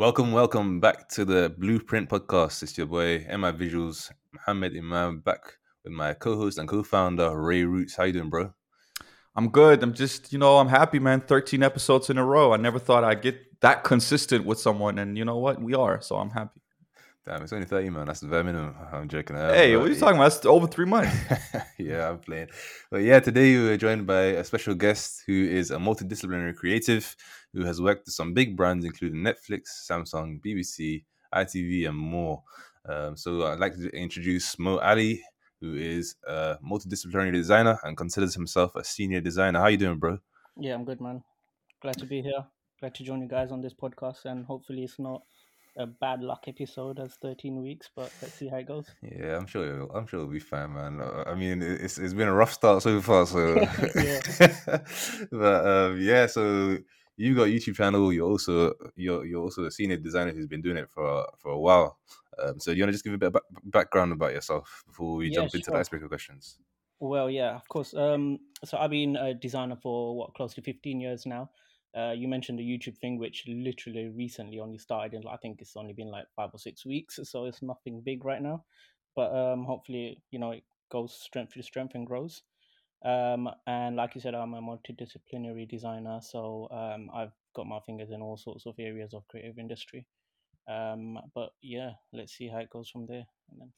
Welcome, welcome back to the Bluprint Podcast. It's your boy MI Visuals, Mohammed Imam, back with my co-host and co-founder Ray Roots. How you doing, bro? I'm good. I'm just, you know, I'm happy, man. 13 episodes in a row. I never thought I'd get that consistent with someone, and you know what? We are, so I'm happy. Damn, it's only 30, man. That's the bare minimum. I'm joking. Hey, what are you talking about? That's over three months. yeah, I'm playing. But yeah, today we are joined by a special guest who is a multidisciplinary creative who has worked with some big brands, including Netflix, Samsung, BBC, ITV, and more. Um, so I'd like to introduce Mo Ali, who is a multidisciplinary designer and considers himself a senior designer. How you doing, bro? Yeah, I'm good, man. Glad to be here. Glad to join you guys on this podcast, and hopefully it's not a bad luck episode as 13 weeks, but let's see how it goes. Yeah, I'm sure. It'll, I'm sure it'll be fine, man. Uh, I mean, it's it's been a rough start so far. So, but um, yeah, so you've got YouTube channel. You're also you're you're also a senior designer who's been doing it for for a while. Um, so, you want to just give a bit of back, background about yourself before we yeah, jump into sure. the icebreaker questions? Well, yeah, of course. Um, so I've been a designer for what close to 15 years now. Uh, you mentioned the YouTube thing, which literally recently only started, and I think it's only been like five or six weeks, so it's nothing big right now. But um, hopefully, you know, it goes strength to strength and grows. Um, and like you said, I'm a multidisciplinary designer, so um, I've got my fingers in all sorts of areas of creative industry. Um, but yeah, let's see how it goes from there. Then...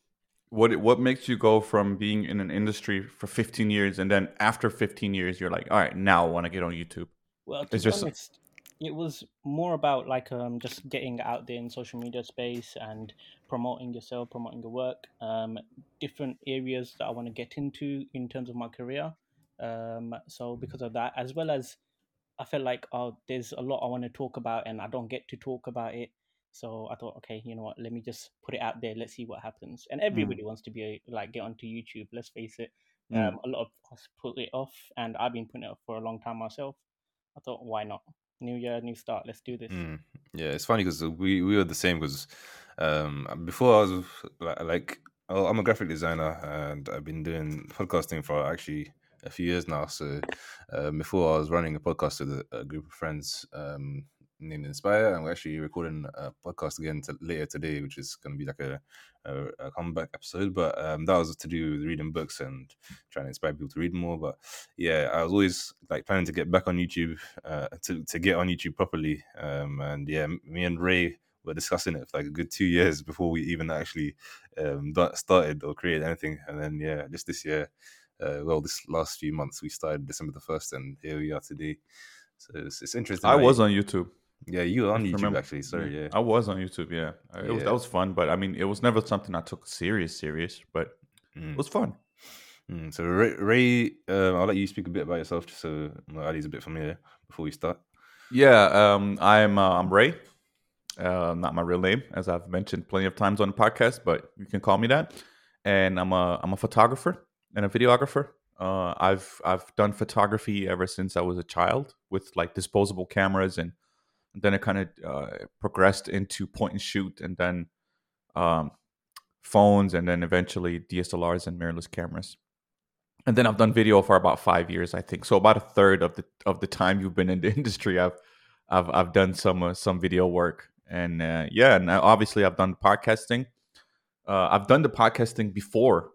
What what makes you go from being in an industry for 15 years and then after 15 years you're like, all right, now I want to get on YouTube? Well, to be honest, it was more about like um just getting out there in social media space and promoting yourself, promoting your work, um, different areas that I want to get into in terms of my career. Um, so because of that, as well as I felt like oh, there's a lot I want to talk about and I don't get to talk about it. So I thought, okay, you know what? Let me just put it out there. Let's see what happens. And everybody mm. wants to be like get onto YouTube. Let's face it. Mm. Um, a lot of us put it off, and I've been putting it off for a long time myself. I thought, why not? New year, new start. Let's do this. Mm. Yeah, it's funny because we we were the same. Because um, before I was like, I'm a graphic designer and I've been doing podcasting for actually a few years now. So uh, before I was running a podcast with a, a group of friends. Um, named Inspire, and we're actually recording a podcast again to, later today, which is going to be like a, a, a comeback episode. But um, that was to do with reading books and trying to inspire people to read more. But yeah, I was always like planning to get back on YouTube, uh, to to get on YouTube properly. Um, and yeah, me and Ray were discussing it for like a good two years before we even actually um, started or created anything. And then yeah, just this year. Uh, well, this last few months we started December the first, and here we are today. So it's, it's interesting. I was on YouTube. Yeah, you were on YouTube remember. actually. Sorry, yeah. I was on YouTube. Yeah, it yeah. was that was fun, but I mean, it was never something I took serious, serious. But mm. it was fun. Mm. So Ray, Ray uh, I'll let you speak a bit about yourself, just so Ali's a bit familiar before we start. Yeah, um, I'm uh, I'm Ray. Uh, not my real name, as I've mentioned plenty of times on the podcast, but you can call me that. And I'm a I'm a photographer and a videographer. Uh, I've I've done photography ever since I was a child with like disposable cameras and and then it kind of uh, progressed into point and shoot, and then um, phones, and then eventually DSLRs and mirrorless cameras. And then I've done video for about five years, I think. So about a third of the of the time you've been in the industry, I've I've I've done some uh, some video work, and uh, yeah, and obviously I've done podcasting. Uh, I've done the podcasting before.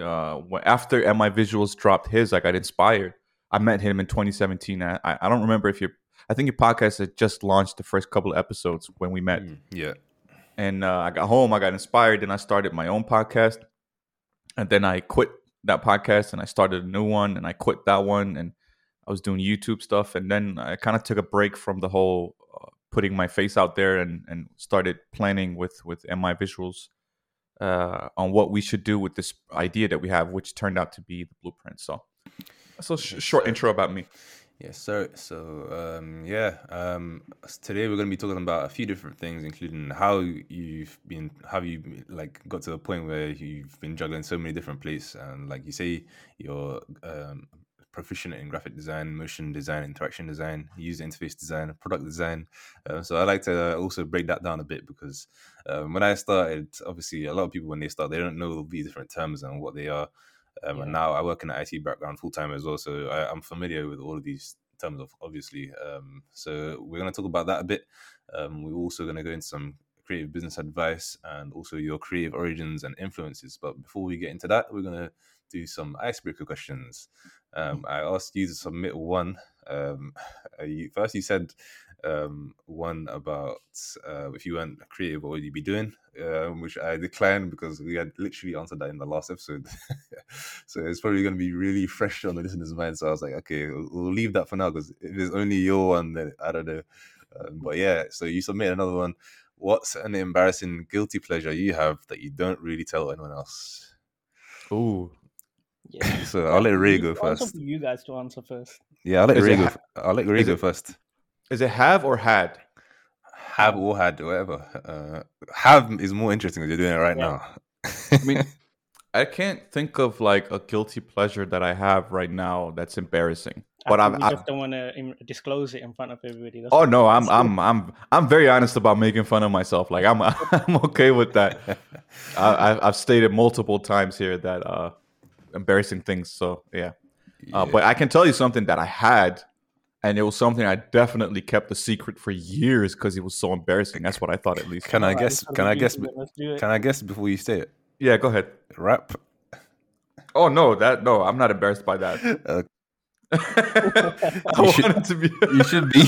Uh, after MI Visuals dropped his, I got inspired. I met him in 2017. I, I don't remember if you're I think your podcast had just launched the first couple of episodes when we met. Mm, yeah. And uh, I got home, I got inspired, and I started my own podcast. And then I quit that podcast and I started a new one and I quit that one and I was doing YouTube stuff. And then I kind of took a break from the whole uh, putting my face out there and, and started planning with, with MI Visuals uh, on what we should do with this idea that we have, which turned out to be the Bluprint. So, so sh- short intro about me. Yes, sir. So, um, yeah, um, today we're going to be talking about a few different things, including how you've been, how you like got to the point where you've been juggling so many different places, and like you say, you're um, proficient in graphic design, motion design, interaction design, user interface design, product design. Um, so I like to also break that down a bit because um, when I started, obviously a lot of people when they start they don't know the different terms and what they are. Um, yeah. And now I work in the IT background full time as well, so I, am familiar with all of these terms of obviously. Um, so we're going to talk about that a bit. Um, we're also going to go into some creative business advice and also your creative origins and influences. But before we get into that, we're going to do some icebreaker questions. Um, I asked you to submit one. Um, you, first, you said um, one about uh, if you weren't creative, what would you be doing? Um, which I declined because we had literally answered that in the last episode. so it's probably going to be really fresh on the listener's mind. So I was like, okay, we'll, we'll leave that for now because if it's only your one, then I don't know. Um, but yeah, so you submit another one. What's an embarrassing guilty pleasure you have that you don't really tell anyone else? Oh, Yeah. So I'll let Ray go first. for you guys to answer first. Yeah, I'll let Ray go. ha- f- I'll let Ray go first. Is it have or had? Have or had, whatever. Uh, have is more interesting because you're doing it right Yeah. now. I mean, I can't think of like a guilty pleasure that I have right now that's embarrassing. But I I'm, think you I, just don't want to disclose it in front of everybody. That's oh no, I'm I'm I'm I'm very honest about making fun of myself. Like I'm I'm okay with that. I, I- I've stated multiple times here that uh, embarrassing things. So yeah. Uh, Yeah. but I can tell you something that I had, and it was something I definitely kept a secret for years because it was so embarrassing. That's what I thought, at least. Can I guess? Can I guess? easy, then Let's do it. Can I guess before you say it? Yeah, go ahead. Rap. Oh no, that no, I'm not embarrassed by that. Uh, I You should- wanted to be. you should be.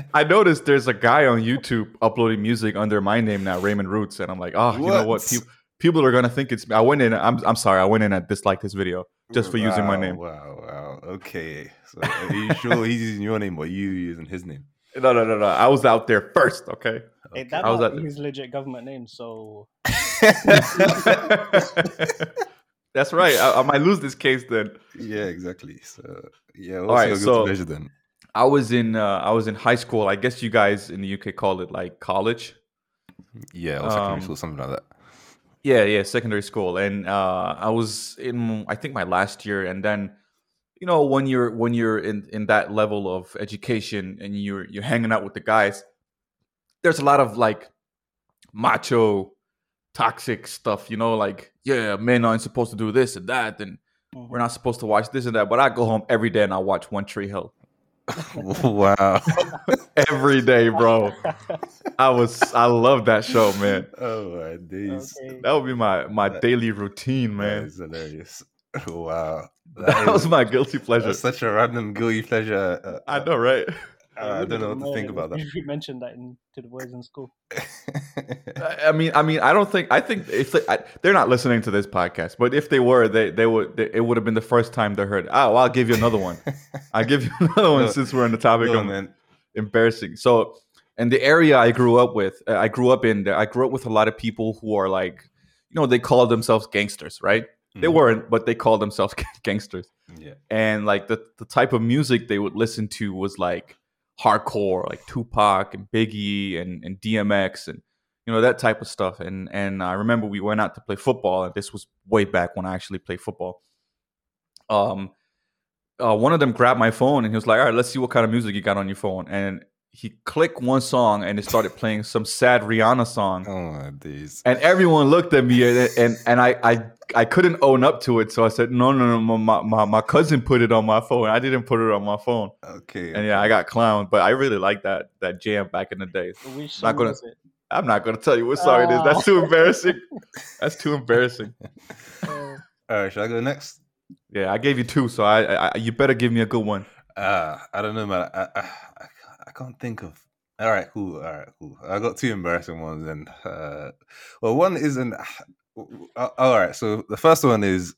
I noticed there's a guy on YouTube uploading music under my name now, Raymond Roots, and I'm like, oh, you know what? What? People, people are gonna think it's me. I went in. I'm I'm sorry. I went in and disliked this video just for using my name. Wow, wow. Okay. So are you sure he's using your name or you using his name? No, no, no, no. I was out there first. Okay. Hey, that I was might at be his legit government name, so That's right. I, I might lose this case then. yeah, exactly. So yeah, what's All right, so- pleasure then? I was in uh, I was in high school. I guess you guys in the UK call it like college. Yeah, or secondary um, school, something like that. Yeah, yeah, secondary school, and uh, I was in I think my last year, and then you know when you're when you're in in that level of education and you're you're hanging out with the guys, there's a lot of like macho, toxic stuff. You know, like yeah, men aren't supposed to do this and that, and mhm. we're not supposed to watch this and that. But I go home every day and I watch One Tree Hill wow. every day, bro. I was I love that show, man. oh my days. Okay. That would be my my daily routine, man. is hilarious. Wow. That is- was my guilty pleasure. such a random guilty pleasure. Uh, I know, right? Uh, I don't know what to think about that. You mentioned that in, to the boys in school. I mean, I mean, I don't think. I think if they, I, they're not listening to this podcast, but if they were, they they would. They, it would have been the first time they heard. Oh, I'll give you another one. I'll give you another one No, since we're on the topic No, of man. embarrassing. So, in the area I grew up with, I grew up in. I grew up with a lot of people who are like, you know, they call themselves gangsters, right? They Mhm. weren't, but they called themselves gangsters. Yeah. and like the the type of music they would listen to was like hardcore, like Tupac and Biggie and and DMX and you know that type of stuff. And and I remember we went out to play football, and this was way back when I actually played football. Um, uh, one of them grabbed my phone and he was like, "All right, let's see what kind of music you got on your phone." And he clicked one song and it started playing some sad Rihanna song Oh days. and everyone looked at me and and, and I, I I couldn't own up to it so I said no no no my, my my cousin put it on my phone I didn't put it on my phone Okay. and yeah I got clowned but I really liked that that jam back in the day Which Not gonna- was it? I'm not gonna tell you what song it is that's too embarrassing that's too embarrassing Uh, All right, should I go next? yeah I gave you two so I, I you better give me a good one Uh, I don't know, man. I, I, I, I can't think of. All right, cool. All right, cool. I got two embarrassing ones, and uh, well, one isn't. All right, so the first one is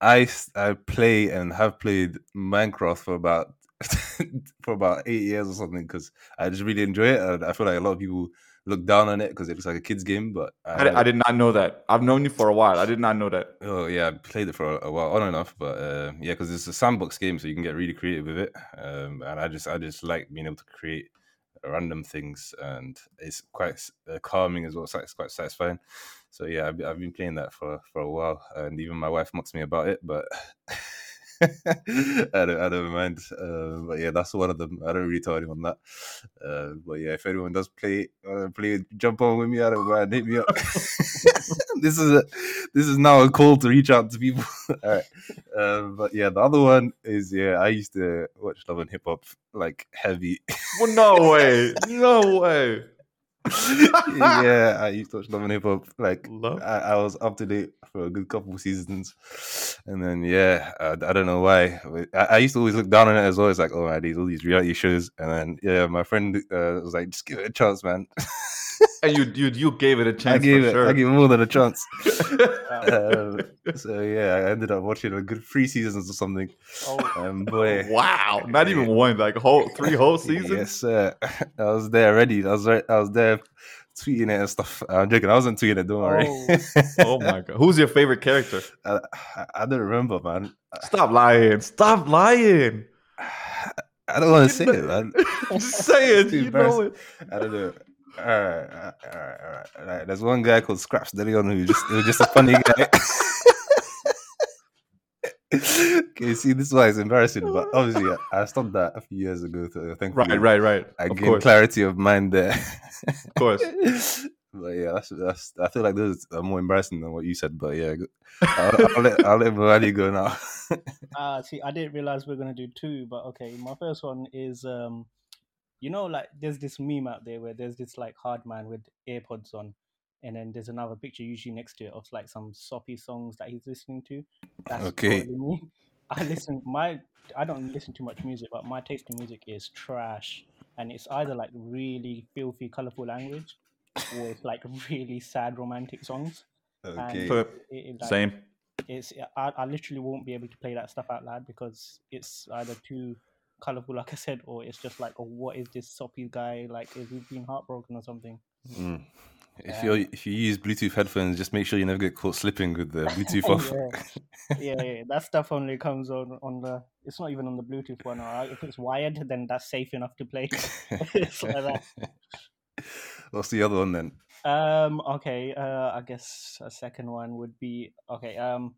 I I play and have played Minecraft for about for about eight years or something because I just really enjoy it. And I feel like a lot of people look down on it because it looks like a kid's game, but I, I did not know that I've known you for a while I did not know that Oh yeah, I played it for a, a while, on and off, but uh, yeah, because it's a sandbox game, so you can get really creative with it. Um, and I just, I just like being able to create random things, and it's quite uh, calming as well. So it's quite satisfying. So yeah, I've, I've been playing that for for a while, and even my wife mocks me about it, but I don't, I don't mind. Uh, but yeah, that's one of them. I don't really tell anyone that. Uh, but yeah, if anyone does play, uh, play, jump on with me. I don't mind. Hit me up. this is a, this is now a call to reach out to people. All right. Um, but yeah, the other one is yeah. I used to watch Love and Hip Hop like heavy. well, no way, no way. Yeah, I used to watch Love and Hip Hop. Like? I, I was up to date for a good couple of seasons, and then yeah, I, I don't know why. I, I used to always look down on it as well. It's like, oh, man, these all these reality shows, and then yeah, my friend uh, was like, just give it a chance, man. And you you you gave it a chance. I gave for it, sure. I gave it more than a chance. um, so yeah, I ended up watching a good three seasons or something. Oh, Um, boy, wow, not even one, like whole three whole seasons. Yes, sir. I was there ready. I was right. I was there tweeting it and stuff. I'm joking. I wasn't tweeting it. Don't worry. Oh my god, who's your favorite character? I, I, I don't remember, man. Stop lying! Stop lying! I don't want to say it, man. Just say it. You know it. I don't know. All right, all right, all right, all right. All right. There's one guy called Scrapp DeLeon who just he was just a funny guy. okay, see, this is why it's embarrassing, but obviously I, I stopped that a few years ago. So thankfully, Right, right, right. I of gained course, clarity of mind there. of course. but yeah, that's that's. I feel like those are more embarrassing than what you said. But yeah, I'll, I'll let I'll let Mo Ali go now. Ah, see, I didn't realize we are gonna do two, but okay. My first one is um, you know, like there's this meme out there where there's this like hard man with AirPods on, and then there's another picture usually next to it of like some soppy songs that he's listening to. That's Okay. me. I listen my I don't listen to much music, but my taste in music is trash, and it's either like really filthy, colorful language, or it's like really sad romantic songs. okay. It, it, like, Same. it's I, I literally won't be able to play that stuff out loud because it's either too colorful, like I said, or it's just like, oh, what is this soppy guy like? Is he been heartbroken or something? Mm. If Yeah. you if you use Bluetooth headphones, just make sure you never get caught slipping with the Bluetooth off. yeah. yeah, yeah, that stuff only comes on on the. It's not even on the Bluetooth one. If it's wired, then that's safe enough to play. it's like that. What's the other one then? Um. Okay. Uh. I guess a second one would be okay. Um.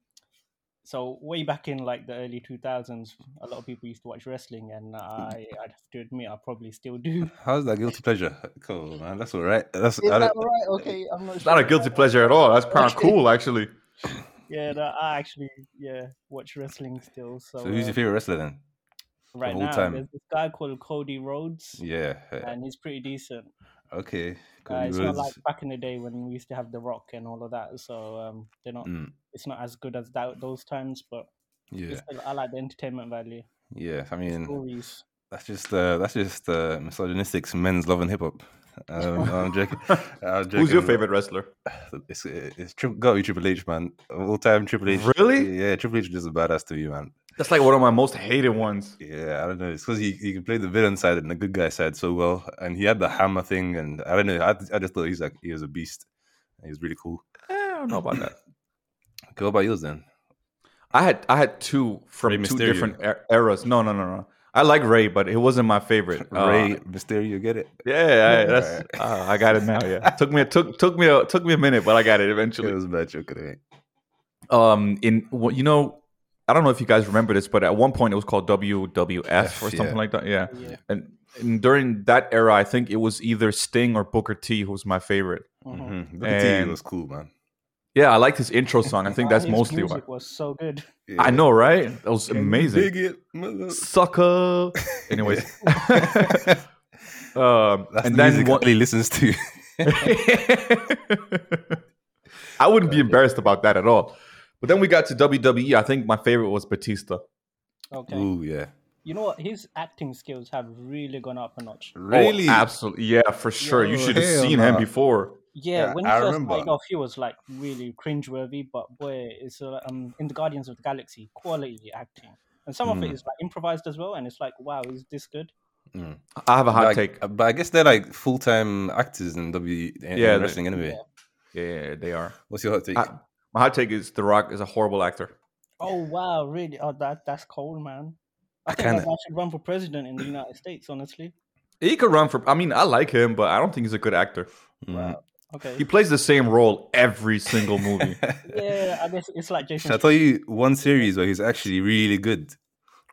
So way back in like the early two thousands, a lot of people used to watch wrestling, and I, I'd have to admit, I probably still do. How's that guilty pleasure? Cool, man. That's all right. That's Is that don't. Okay, I'm not. It's not a sure. guilty pleasure at all. That's kind of cool, actually. Yeah, no, I actually yeah watch wrestling still. So, so who's uh, your favorite wrestler then? right all now? time? There's this guy called Cody Rhodes, Yeah. uh, and he's pretty decent. Okay. Uh, it's not like back in the day when we used to have The Rock and all of that. So um, they're not. Mm, It's not as good as that those times, but yeah. still, I like the entertainment value. Yeah. I mean, Stories. that's just uh, that's just uh, misogynistic men's love and hip hop. Um, I'm joking. I'm Who's your favorite wrestler? It's it's tri- gotta be Triple H, man. All time Triple H. Really? Yeah, Triple H is a badass to you, man. That's like one of my most hated ones. Yeah, I don't know. It's because he, he can play the villain side and the good guy side so well, and he had the hammer thing, and I don't know. I, I just thought he's like he was a beast. He was really cool. Eh, I don't know about that. Okay, what about yours then? I had I had two from Rey two Mysterio. different er- eras. No, no, no, no. I like Ray, but it wasn't my favorite. Uh, Ray Mysterio, get it? Yeah, I, that's uh, I got it now. Yeah, took me took took me a, took me a minute, but I got it eventually. It was a bad joke, right? Um, in well, you know, I don't know if you guys remember this, but at one point it was called WWF F, or something yeah. like that. Yeah, Yeah. and, and during that era, I think it was either Sting or Booker T who was my favorite. Mhm. Mm-hmm. Booker T was cool, man. Yeah, I liked his intro song. I think that's his mostly why. music was so good. I know, right? That was Can amazing. dig it, Sucker. Anyways, um, That's and the then music one, Ali listens to. I wouldn't be embarrassed about that at all. But then we got to WWE. I think my favorite was Batista. Okay. Ooh, yeah. You know what? His acting skills have really gone up a notch. Really? Oh, absolutely. Yeah, for sure. you should have hell seen him before. Yeah, Yeah, when he I first remember. started off, he was like really cringeworthy. But boy, it's uh, um in the Guardians of the Galaxy, quality acting, and some of it Mm. like improvised as well. And it's like, wow, is this good? Mm. I have a hot Like, take. but I guess they're like full time actors in W in Yeah, they- wrestling anyway. Yeah. Yeah, they are. What's your hot take? I- my hot take is The Rock is a horrible actor. Oh wow, really? Oh, that that's cold, man. I, I think that kinda- guy should run for president in the United States. Honestly, He could run for. I mean, I like him, but I don't think he's a good actor. Mm. wow. Okay. He plays the same role every single movie. Yeah, I guess it's like Jason. I tell you one series where he's actually really good?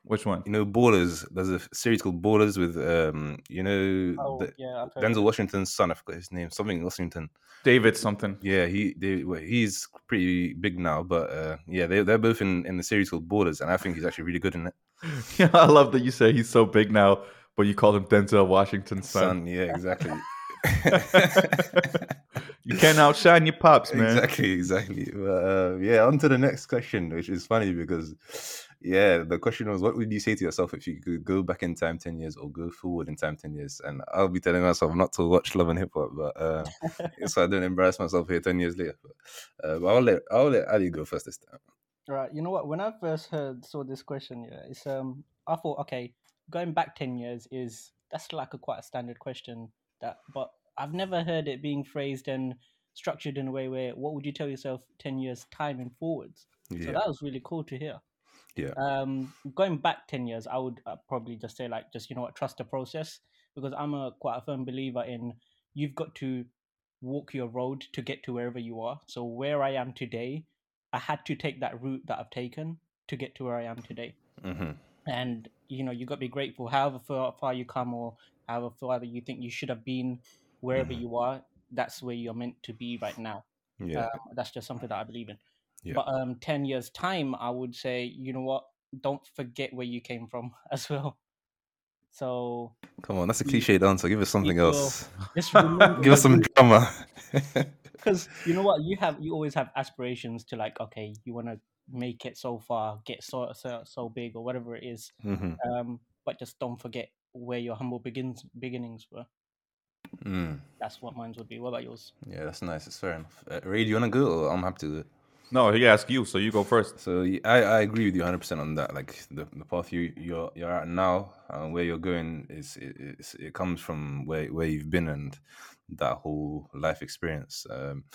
Which one? You know, Ballers. There's a series called Ballers with um, you know, Oh, the, yeah, Denzel Washington's son. I forgot his name. Something Washington. David something. Yeah, he they, well, he's pretty big now, but uh, yeah, they they're both in in the series called Ballers, and I think he's actually really good in it. Yeah, I love that you say he's so big now, but you call him Denzel Washington's son. Son, yeah, exactly. you can't outshine your pops, man. Exactly, exactly. But, uh, yeah, on to the next question, which is funny because, yeah, the question was, what would you say to yourself if you could go back in time 10 years or go forward in time 10 years? And I'll be telling myself not to watch Love and Hip Hop, but uh, so I don't embarrass myself here 10 years later. But, uh, but I'll, let, I'll let Ali go first this time. Right. You know what? When I first heard saw this question, yeah, it's um, I thought, okay, going back ten years is that's like a quite a standard question. That, but I've never heard it being phrased and structured in a way where what would you tell yourself ten years time and forwards? So that was really cool to hear. Yeah, Um, going back ten years, I would uh, probably just say like, just you know what, trust the process because I'm a quite a firm believer in you've got to walk your road to get to wherever you are. So where I am today, I had to take that route that I've taken to get to where I am today. hmm And you know, you got to be grateful, however far, far you come, or however far you think you should have been, wherever Mhm. you are. That's where you're meant to be right now. yeah, Um, that's just something that I believe in. Yeah. But um, ten years time, I would say, you know what? Don't forget where you came from as well. So Come on, that's a cliched answer. Give us something else. Give us some drama. because you know what you have. You always have aspirations to like, okay, you want to make it so far, get so so so big, or whatever it is. hmm Um, but just don't forget where your humble begins beginnings were. mm. That's what mine would be. What about yours? Yeah, that's nice. It's fair enough. Uh, Ray, do you want to go? Or I'm happy to go. No, he asked you, so you go first. So I, I agree with you 100 percent on that. Like the, the path you you're you're at now, and where you're going is it, it comes from where where you've been and that whole life experience. Um,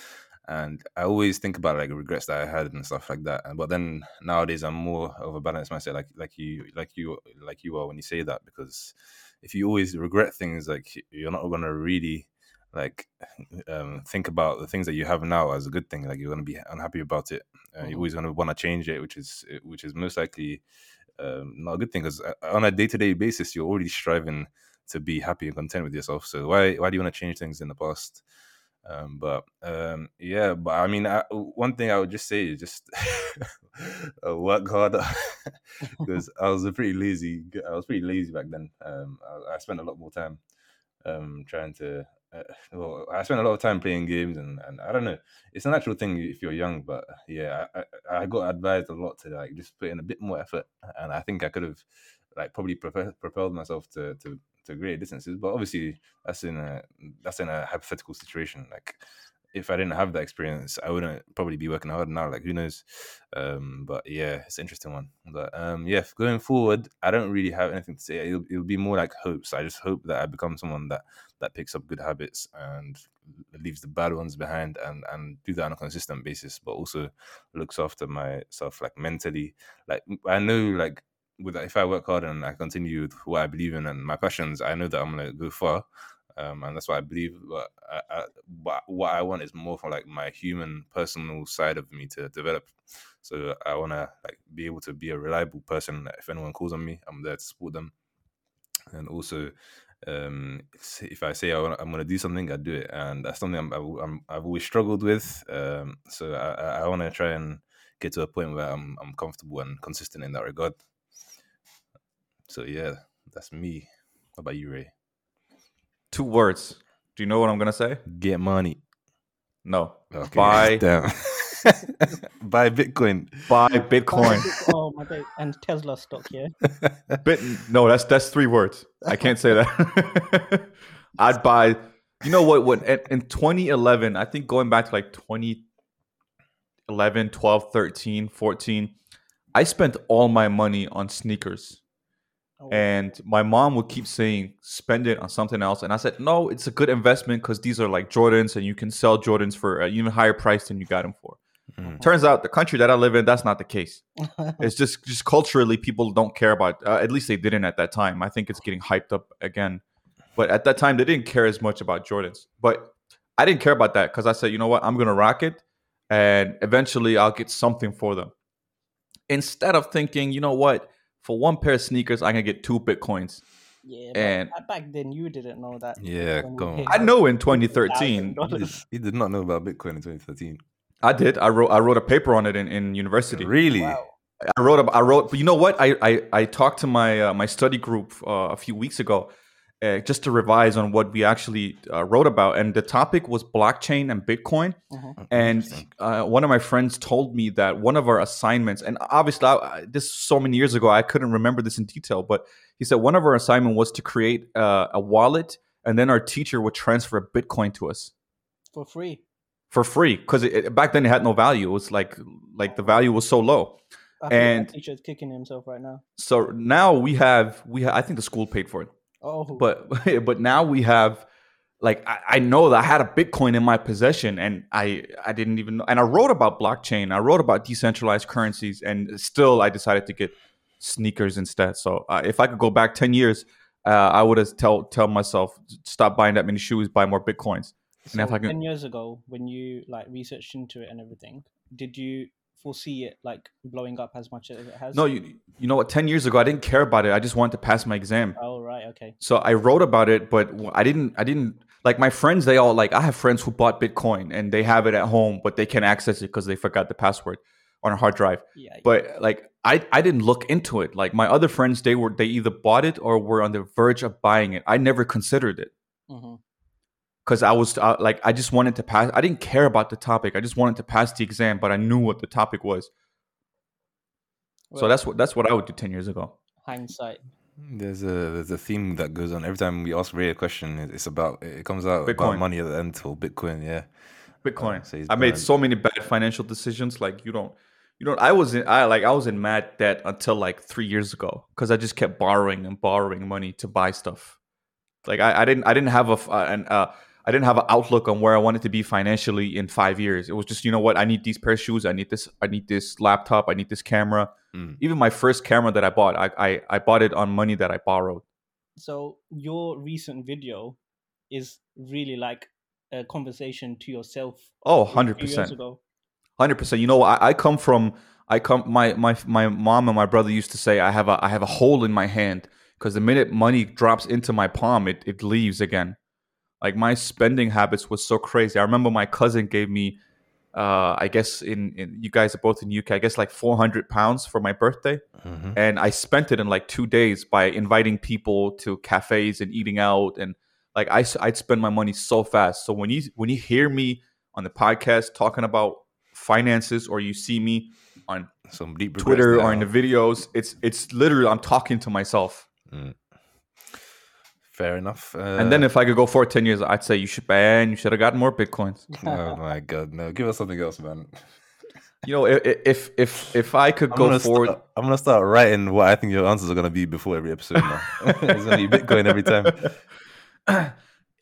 and I always think about like regrets that I had and stuff like that. But then nowadays I'm more of a balanced mindset, like like you like you like you are when you say that because if you always regret things, like you're not gonna really like um, think about the things that you have now as a good thing. Like you're gonna be unhappy about it. Uh, Mhm. You're always gonna want to change it, which is which is most likely um, not a good thing because on a day to day basis you're already striving to be happy and content with yourself. So why why do you want to change things in the past? Um, but um, yeah, but I mean, I, one thing I would just say is just uh, work harder because I was a pretty lazy. I was pretty lazy back then. Um, I, I spent a lot more time um, trying to. Uh, well, I spent a lot of time playing games, and, and I don't know. It's a natural thing if you're young, but yeah, I, I, I got advised a lot to like just put in a bit more effort, and I think I could have like probably prope- propelled myself to to to great distances. But obviously, that's in a that's in a hypothetical situation. Like if I didn't have that experience, I wouldn't probably be working hard now. Like who knows? Um, but yeah, it's an interesting one. But um, yeah, going forward, I don't really have anything to say. It'll, it'll be more like hopes. I just hope that I become someone that that picks up good habits and leaves the bad ones behind, and and do that on a consistent basis. But also looks after myself, like mentally. Like I know, like with if I work hard and I continue with what I believe in and my passions, I know that I'm gonna go far. Um, and that's what I believe. But, I, I, what I want is more for like my human, personal side of me to develop. So I want to like be able to be a reliable person. If anyone calls on me, I'm there to support them. And also, um, if I say I I'm going to do something, I do it, and that's something I- I've always struggled with. Um, so I, I, want to try and get to a point where I'm I'm comfortable and consistent in that regard. So yeah, that's me. What about you, Ray? Two words. Do you know what I'm gonna say? Get money. No. Okay. Buy Damn. Buy Bitcoin. buy Bitcoin. oh my day, and Tesla stock, yeah. Bit no, that's that's three words. I can't say that. I'd buy. You know what? What in, in 2011, I think going back to like 2011, 12, 13, 14, I spent all my money on sneakers. Oh, And my mom would keep saying, spend it on something else. And I said, no, it's a good investment because these are like Jordans and you can sell Jordans for an even higher price than you got them for. Mhm. Turns out the country that I live in, that's not the case. It's just just culturally, people don't care about. Uh, at least they didn't at that time. I think it's getting hyped up again, but at that time they didn't care as much about Jordans. But I didn't care about that because I said, you know what, I'm gonna rock it, and eventually I'll get something for them. Instead of thinking, you know what, for one pair of sneakers, I can get two bitcoins. Yeah, And- back then you didn't know that. Yeah, when you go on. I know in 2013, He did, he did not know about Bitcoin in 2013. I did. I wrote I wrote a paper on it in, in university. Really? Wow. I wrote. ab- I wrote. But you know what? I I, I talked to my uh, my study group uh, a few weeks ago, uh, just to revise on what we actually uh, wrote about, and the topic was blockchain and Bitcoin. Mhm. And uh, one of my friends told me that one of our assignments, and obviously I, I- this so many years ago, I couldn't remember this in detail, but he said one of our assignment was to create uh, a wallet, and then our teacher would transfer a Bitcoin to us For free. for free because it, it- back then it had no value. It was like like the value was so low. I And- my teacher's kicking himself right now. So now we have we ha- I think the school paid for it, Oh, but but now we have like I, I know that I had a Bitcoin in my possession and I I didn't even know and I wrote about blockchain. I wrote about decentralized currencies and still I decided to get sneakers instead. So uh, if I could go back ten years, uh, I would have tell tell myself stop buying that many shoes, buy more Bitcoins. so if I can- ten years ago, when you like researched into it and everything, did you foresee it like blowing up as much as it has? No, you you know what? Ten years ago, I didn't care about it. I just wanted to pass my exam. Oh right, okay. So I wrote about it, but I didn't. I didn't like my friends. They all like. I have friends who bought Bitcoin and they have it at home, but they can't access it because they forgot the password on a hard drive. Yeah. But like I, I didn't look into it. Like my other friends, they were they either bought it or were on the verge of buying it. I never considered it hmm because I was uh, like I just wanted to pass. I didn't care about the topic. I just wanted to pass the exam, but I knew what the topic was. so that's what that's what I would do ten years ago. hindsight. There's a there's a theme that goes on every time we ask Ray a question. it- It's about it comes out Bitcoin. about money at the end or Bitcoin. Yeah, Bitcoin. so he's I made so many bad financial decisions. Like you don't, you don't. I was in, I like I was in mad debt until like three years ago because I just kept borrowing and borrowing money to buy stuff. Like I, I didn't, I didn't have a uh, an, uh, I didn't have an outlook on where I wanted to be financially in five years. It was just, you know what, I need these pair of shoes. I need this. I need this laptop. I need this camera. Mm. Even my first camera that I bought, I, I, I bought it on money that I borrowed. So your recent video is really like a conversation to yourself. Oh, 100 percent. Hundred percent. You know, I, I come from. I come. My my my mom and my brother used to say I have a I have a hole in my hand because the minute money drops into my palm, it it leaves again. Like my spending habits was so crazy. I remember my cousin gave me, uh, I guess in, in you guys are both in UK. I guess like four hundred pounds for my birthday, Mhm. and I spent it in like two days by inviting people to cafes and eating out, and like I'd spend my money so fast. So when you when you hear me on the podcast talking about finances, or you see me on Some deep Twitter or in the videos, it's it's literally I'm talking to myself. Fair enough. Uh, and then if I could go for 10 years, I'd say you should ban, you should have gotten more bitcoins. oh my god, no! Give us something else, man. You know, i- i- if if if I could I'm go forward, Start, I'm gonna start writing what I think your answers are gonna be before every episode. Now it's gonna be Bitcoin every time.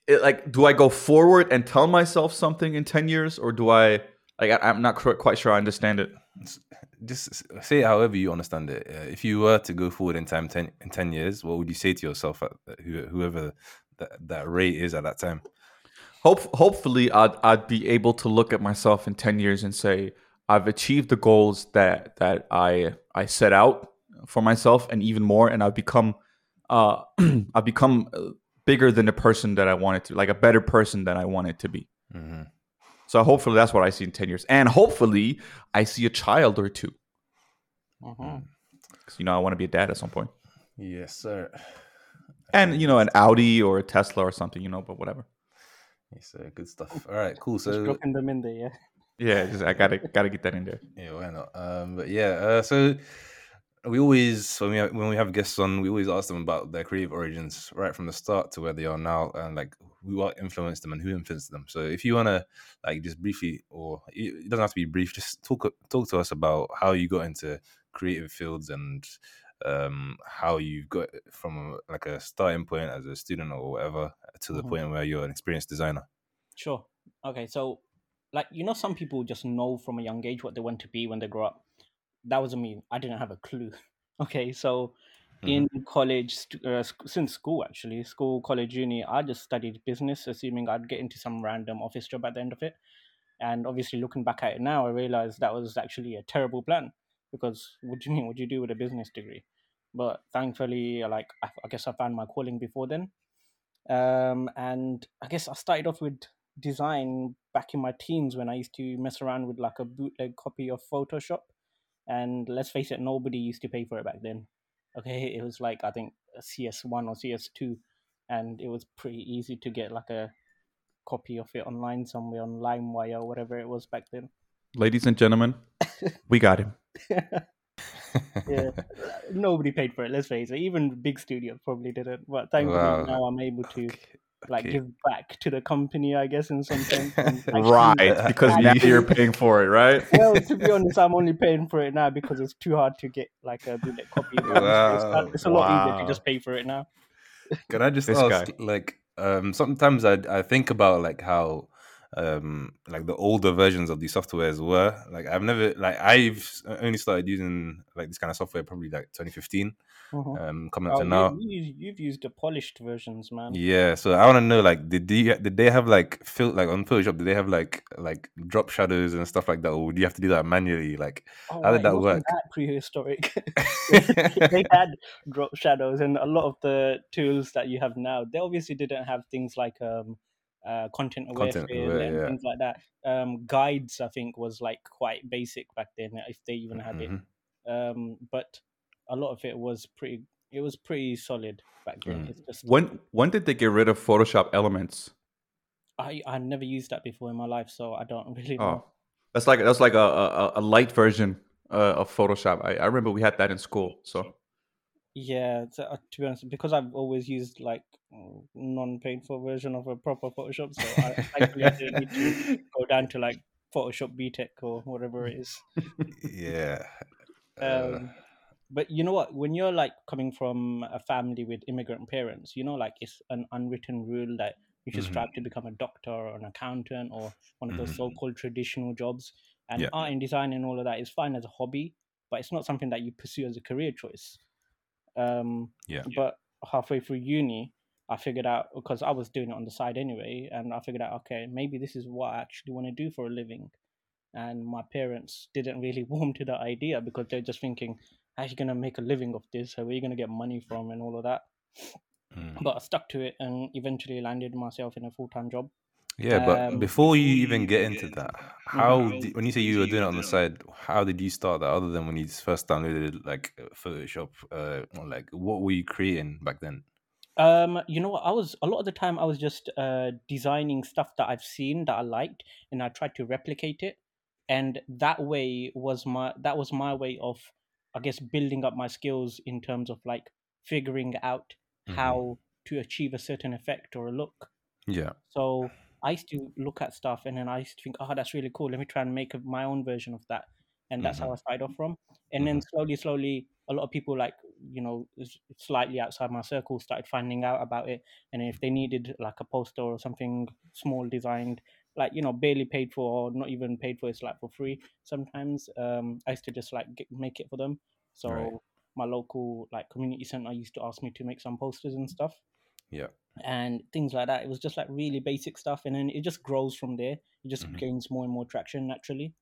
it, like, do I go forward and tell myself something in 10 years, or do I like I, I'm not quite sure I understand it. Just say it however you understand it. Uh, if you were to go forward in time, ten in ten years, what would you say to yourself, at, who- whoever that, that rate is at that time? Hope hopefully I'd I'd be able to look at myself in 10 years and say I've achieved the goals that that I I set out for myself and even more and I've become uh I've become uh, bigger than the person that I wanted to like a better person than I wanted to be. hmm So hopefully that's what I see in 10 years. And hopefully I see a child or two Mhm. cuz you know I want to be a dad at some point. Yes, sir. And you know an Audi or a Tesla or something, you know, but whatever. Yes, sir. Good stuff. All right, cool. So Just So dropping them in there, yeah. Yeah, just I got to got to get that in there. Yeah, why not? Um, but yeah, uh, so we always when we have, when we have guests on, we always ask them about their creative origins right from the start to where they are now, and like who what influenced them and who influenced them. So if you wanna like just briefly, or it doesn't have to be brief, just talk talk to us about how you got into creative fields and um how you got from like a starting point as a student or whatever to the Mhm. point where you're an experienced designer. Sure. Okay, so like you know, some people just know from a young age what they want to be when they grow up. That wasn't me. I didn't have a clue. Okay, so in college uh, since school actually. School college uni i just studied business assuming i'd get into some random office job at the end of it. And obviously looking back at it now i realized that was actually a terrible plan because what do you mean what do you do with a business degree? But thankfully like i, I guess i found my calling before then. Um, and i guess i started off with design back in my teens when i used to mess around with like a bootleg copy of photoshop. And let's face it nobody used to pay for it back then okay it was like i think a cs1 or cs2 and it was pretty easy to get like a copy of it online somewhere on limewire or whatever it was back then Ladies and gentlemen, we got him. yeah nobody paid for it let's face it even big studios probably didn't but thankfully Wow. now i'm able to Okay, like okay. give back to the company i guess in some sense actually- Right, because now you're paying for it, right? well, to be honest, I'm only paying for it now because it's too hard to get like a bootleg copy. But it's, it's a lot easier to just pay for it now. Can I just This ask, guy. like, um, sometimes I I think about like how, um, like the older versions of these softwares were. Like, I've never like I've only started using like this kind of software probably like 2015. Mhm. Um, coming up Oh, to you, now. you, you've used the polished versions, man. Yeah, so I want to know like did they did they have like fil- like on Photoshop did they have like like drop shadows and stuff like that or would you have to do that manually like Oh, How did that work? That prehistoric. they had drop shadows, and a lot of the tools that you have now, they obviously didn't have things like um, uh, content aware Content aware, and yeah. things like that. Um, guides, I think, was like quite basic back then, if they even had it. Mhm. Um, but a lot of it was pretty. It was pretty solid back then. Mm. It's just When when did they get rid of Photoshop elements? I I never used that before in my life, so I don't really know. Oh, that's like that's like a a, a light version uh, of Photoshop. I, I remember we had that in school. So Yeah, to, uh, to be honest, because I've always used like non-paid for version of a proper Photoshop, so I actually didn't need to go down to like Photoshop BTEC or whatever it is. yeah uh, Um, but you know what? When you're like coming from a family with immigrant parents, you know, like it's an unwritten rule that you should Mhm. strive to become a doctor or an accountant or one of those Mhm. so-called traditional jobs. And Yeah. art and design and all of that is fine as a hobby, but it's not something that you pursue as a career choice. Um, Yeah. But halfway through uni, I figured out because I was doing it on the side anyway, and I figured out okay, maybe this is what I actually want to do for a living. And my parents didn't really warm to the idea because they're just thinking, "How are you gonna make a living of this? Where are you gonna get money from?" and all of that. mm. But I stuck to it and eventually landed myself in a full time job. Yeah but um, before you even get into that how did, when you say you were doing it on the side how did you start that other than when you first downloaded like Photoshop uh like what were you creating back then Um, you know what? I was a lot of the time I was just uh designing stuff that I've seen that I liked, and I tried to replicate it, and that way was my that was my way of, I guess, building up my skills in terms of like figuring out Mhm. how to achieve a certain effect or a look. yeah So I used to look at stuff, and then I used to think, oh, that's really cool. Let me try and make a, my own version of that, and that's how I started off from. And then slowly, slowly, a lot of people like you know slightly outside my circle started finding out about it, and if they needed like a poster or something small designed, like you know barely paid for or not even paid for, it's like for free. Sometimes um, I used to just like get, make it for them. So Right. my local like community center used to ask me to make some posters and stuff yeah and things like that. It was just like really basic stuff, and then it just grows from there. It just Mhm. gains more and more traction naturally.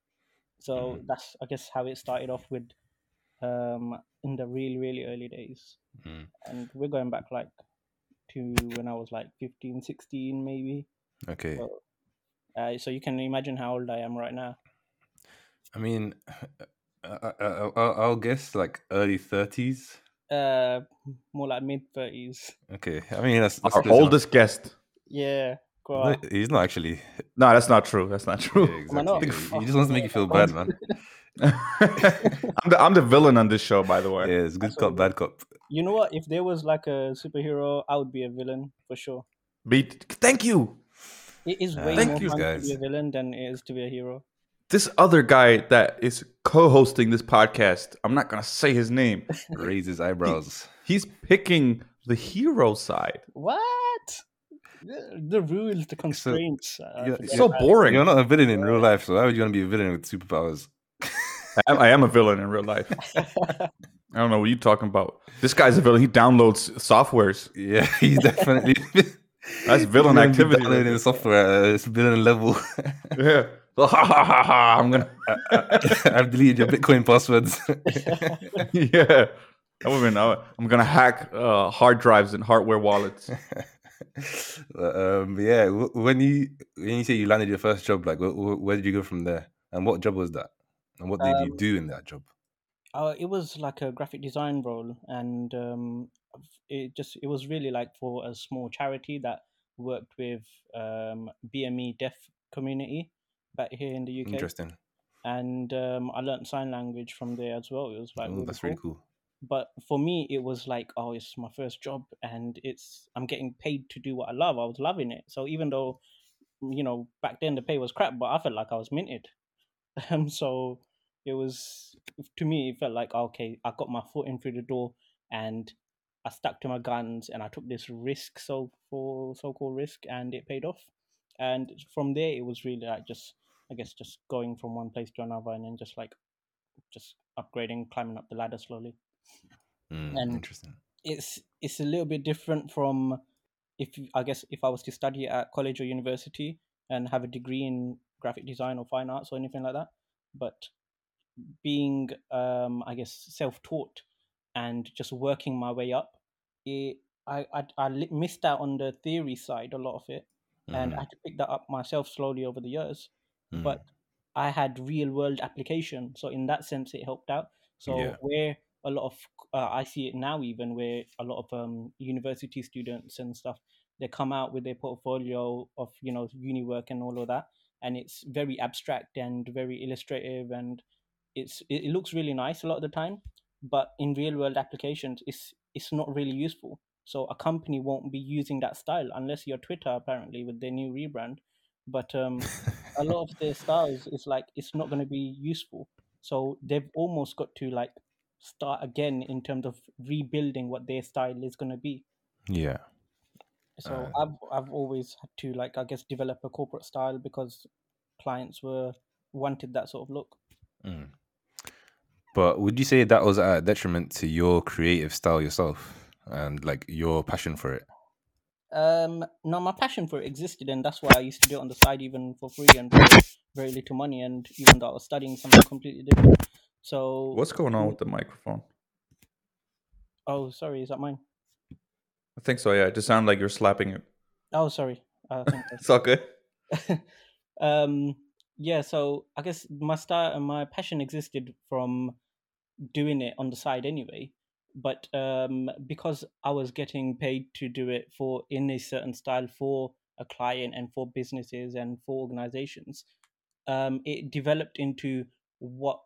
So Mhm. that's I guess how it started off with, um, in the really really early days, Mm. and we're going back like to when I was like 15, 16 maybe. okay So, uh, so you can imagine how old I am right now. I mean, I, I, I, I'll I'll guess like early thirties. Uh, more like mid thirties. Okay, I mean that's, that's our close enough. oldest guest. Yeah, go No, he's not actually. No, that's not true. That's not true. Am I not? exactly. He just wants to make you feel bad, man. I'm the I'm the villain on this show, by the way. Yeah, it's good That's cop, bad cop. You know what? If there was like a superhero, I would be a villain for sure. Beat. Thank you. It is Uh, way Thank more you, fun to be a villain than it is to be a hero. This other guy that is co-hosting this podcast, I'm not gonna say his name. Raises eyebrows. He's picking the hero side. What? The, the rules, the constraints. I yeah, forget So about it. boring. You're not a villain in real life, so why would you want to be a villain with superpowers? I am, I am a villain in real life. I don't know what you're talking about. This guy's a villain. He downloads softwares. Yeah, he's definitely That's villain He's activity. right Downloading there. software, uh, it's villain level. Yeah. So, ha ha ha ha. I'm gonna. I've deleted your Bitcoin passwords. yeah. I mean, I'm gonna hack uh, hard drives and hardware wallets. But, um, but yeah, when you when you say you landed your first job, like wh- wh- where did you go from there, and what job was that, and what did you Um, do in that job? Uh, it was like a graphic design role, and um, it just it was really like for a small charity that worked with um, BME deaf community back here in the UK, Interesting. and um, I learned sign language from there as well. It was like Oh, that's cool. really cool. But for me, it was like, oh, it's my first job, and it's I'm getting paid to do what I love. I was loving it. So even though, you know, back then the pay was crap, but I felt like I was minted. Um, so it was to me, it felt like okay, I got my foot in through the door, and I stuck to my guns, and I took this risk, so for so-called risk, and it paid off. And from there, it was really like just, I guess, just going from one place to another, and then just like, just upgrading, climbing up the ladder slowly Mm, And- interesting. it's it's a little bit different from if you- I guess if I was to study at college or university and have a degree in graphic design or fine arts or anything like that. But being um, I guess self-taught and just working my way up, it I I, I missed out on the theory side a lot of it, and I had to pick that up myself slowly over the years. mhm. But I had real world application, so in that sense, it helped out. So Yeah. where a lot of uh, I see it now, even where a lot of um, university students and stuff, they come out with their portfolio of you know uni work and all of that, and it's very abstract and very illustrative, and it's it, it looks really nice a lot of the time, but in real world applications, it's it's not really useful. So a company won't be using that style unless you're Twitter, apparently, with their new rebrand. But um, a lot of their styles is like it's not going to be useful so they've almost got to like start again in terms of rebuilding what their style is going to be yeah. so Uh. i've i've always had to like i guess develop a corporate style because clients were wanted that sort of look Mm. But would you say that was a detriment to your creative style yourself and like your passion for it? um no my passion for it existed and that's why i used to do it on the side even for free and for very little money and even though i was studying something completely different so What's going on with the microphone? oh sorry is that mine I think so. Yeah, it just sounded like you're slapping it. oh sorry I think I- It's all good. um yeah so i guess my style and my passion existed from doing it on the side anyway but um because i was getting paid to do it for in a certain style for a client and for businesses and for organizations um it developed into what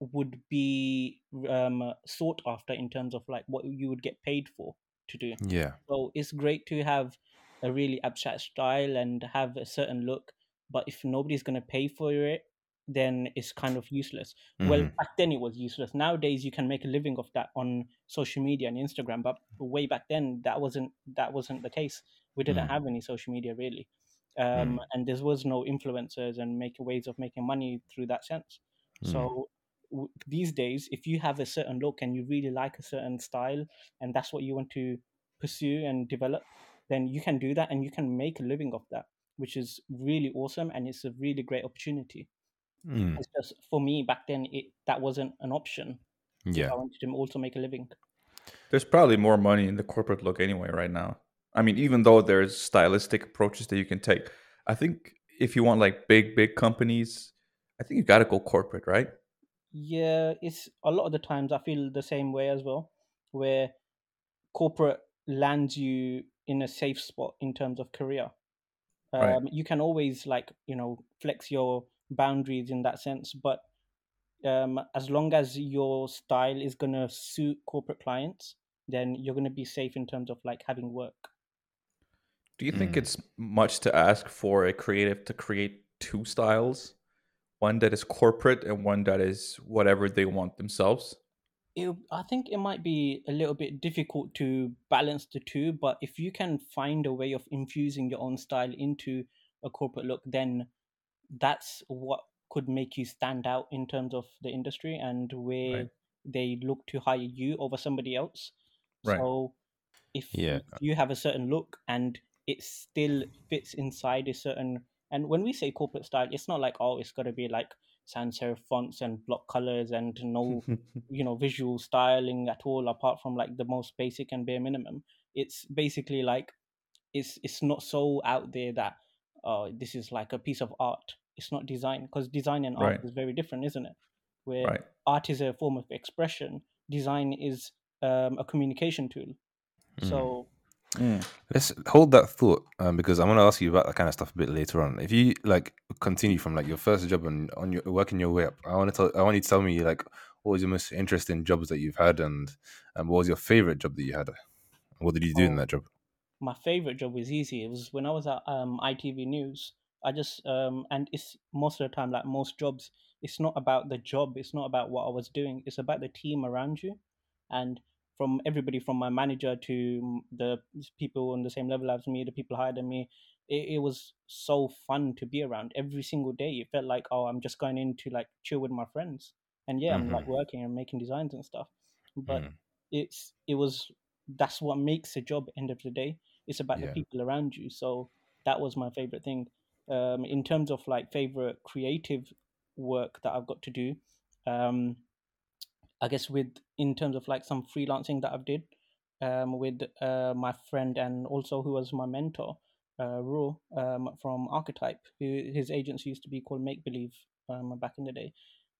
would be um sought after in terms of like what you would get paid for to do Yeah. so it's great to have a really abstract style and have a certain look, but if nobody's going to pay for it, then it's kind of useless. Well, Mhm. back then it was useless. Nowadays you can make a living of that on social media and Instagram, but way back then that wasn't that wasn't the case. We didn't Mm. have any social media really. Um, and there was no influencers and make ways of making money through that sense. Mm. So w- these days, if you have a certain look and you really like a certain style, and that's what you want to pursue and develop, then you can do that and you can make a living of that, which is really awesome and it's a really great opportunity. Mm. It's just for me back then, it that wasn't an option. Yeah. I wanted to also make a living. There's probably more money in the corporate look anyway right now. I mean, even though there's stylistic approaches that you can take, I think if you want like big, big companies, I think you got to go corporate, right? Yeah, it's a lot of the times I feel the same way as well, where corporate lands you in a safe spot in terms of career. Um, Right. You can always like you know flex your boundaries in that sense, but um, as long as your style is gonna suit corporate clients, then you're gonna be safe in terms of like having work. Do you think Mm. it's much to ask for a creative to create two styles? One that is corporate and one that is whatever they want themselves? It, I think it might be a little bit difficult to balance the two, but if you can find a way of infusing your own style into a corporate look, then that's what could make you stand out in terms of the industry and where Right. they look to hire you over somebody else. Right. So if Yeah. you have a certain look and it still fits inside a certain and when we say corporate style, it's not like oh, it's got to be like sans serif fonts and block colors and no you know visual styling at all apart from like the most basic and bare minimum it's basically like it's it's not so out there that uh this is like a piece of art it's not design because design and art Right. is very different isn't it where right. art is a form of expression design is um, a communication tool Mm. so Mm. Let's hold that thought um, because I'm going to ask you about that kind of stuff a bit later on. If you like continue from like your first job and on your working your way up, I want to tell, I want you to tell me like what was your most interesting jobs that you've had and um, what was your favorite job that you had? What did you do in Oh. that job? my favorite job was easy. It was when I was at um, ITV News. I just um, and it's most of the time like most jobs. It's not about the job. It's not about what I was doing. It's about the team around you, and from everybody from my manager to the people on the same level as me, the people higher than me. It, it was so fun to be around every single day. It felt like oh, I'm just going in to like chill with my friends, and yeah, I'm like working and making designs and stuff. But Mm. it's it was that's what makes a job end of the day it's about Yeah. the people around you so that was my favorite thing um in terms of like favorite creative work that i've got to do um i guess with in terms of like some freelancing that i've did um with uh my friend and also who was my mentor uh Ru, um from archetype who his agency used to be called make believe um back in the day.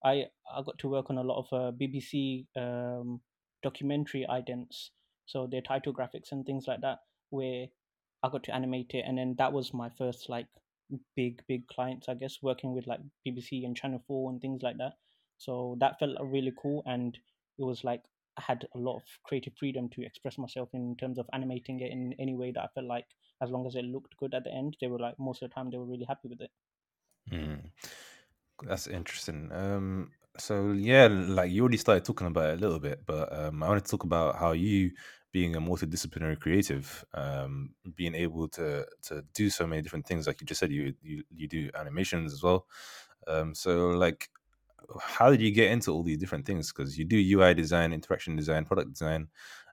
I i got to work on a lot of uh, bbc um documentary idents so their title graphics and things like that where i got to animate it and then that was my first like big big clients i guess working with like bbc and channel 4 and things like that so that felt really cool and it was like i had a lot of creative freedom to express myself in terms of animating it in any way that i felt like as long as it looked good at the end they were like most of the time they were really happy with it Mm. That's interesting. Um, so yeah, like you already started talking about it a little bit, but um, I want to talk about how you, being a multidisciplinary creative, um, being able to to do so many different things. Like you just said, you you you do animations as well. Um, so like, how did you get into all these different things? Because you do UI design, interaction design, product design.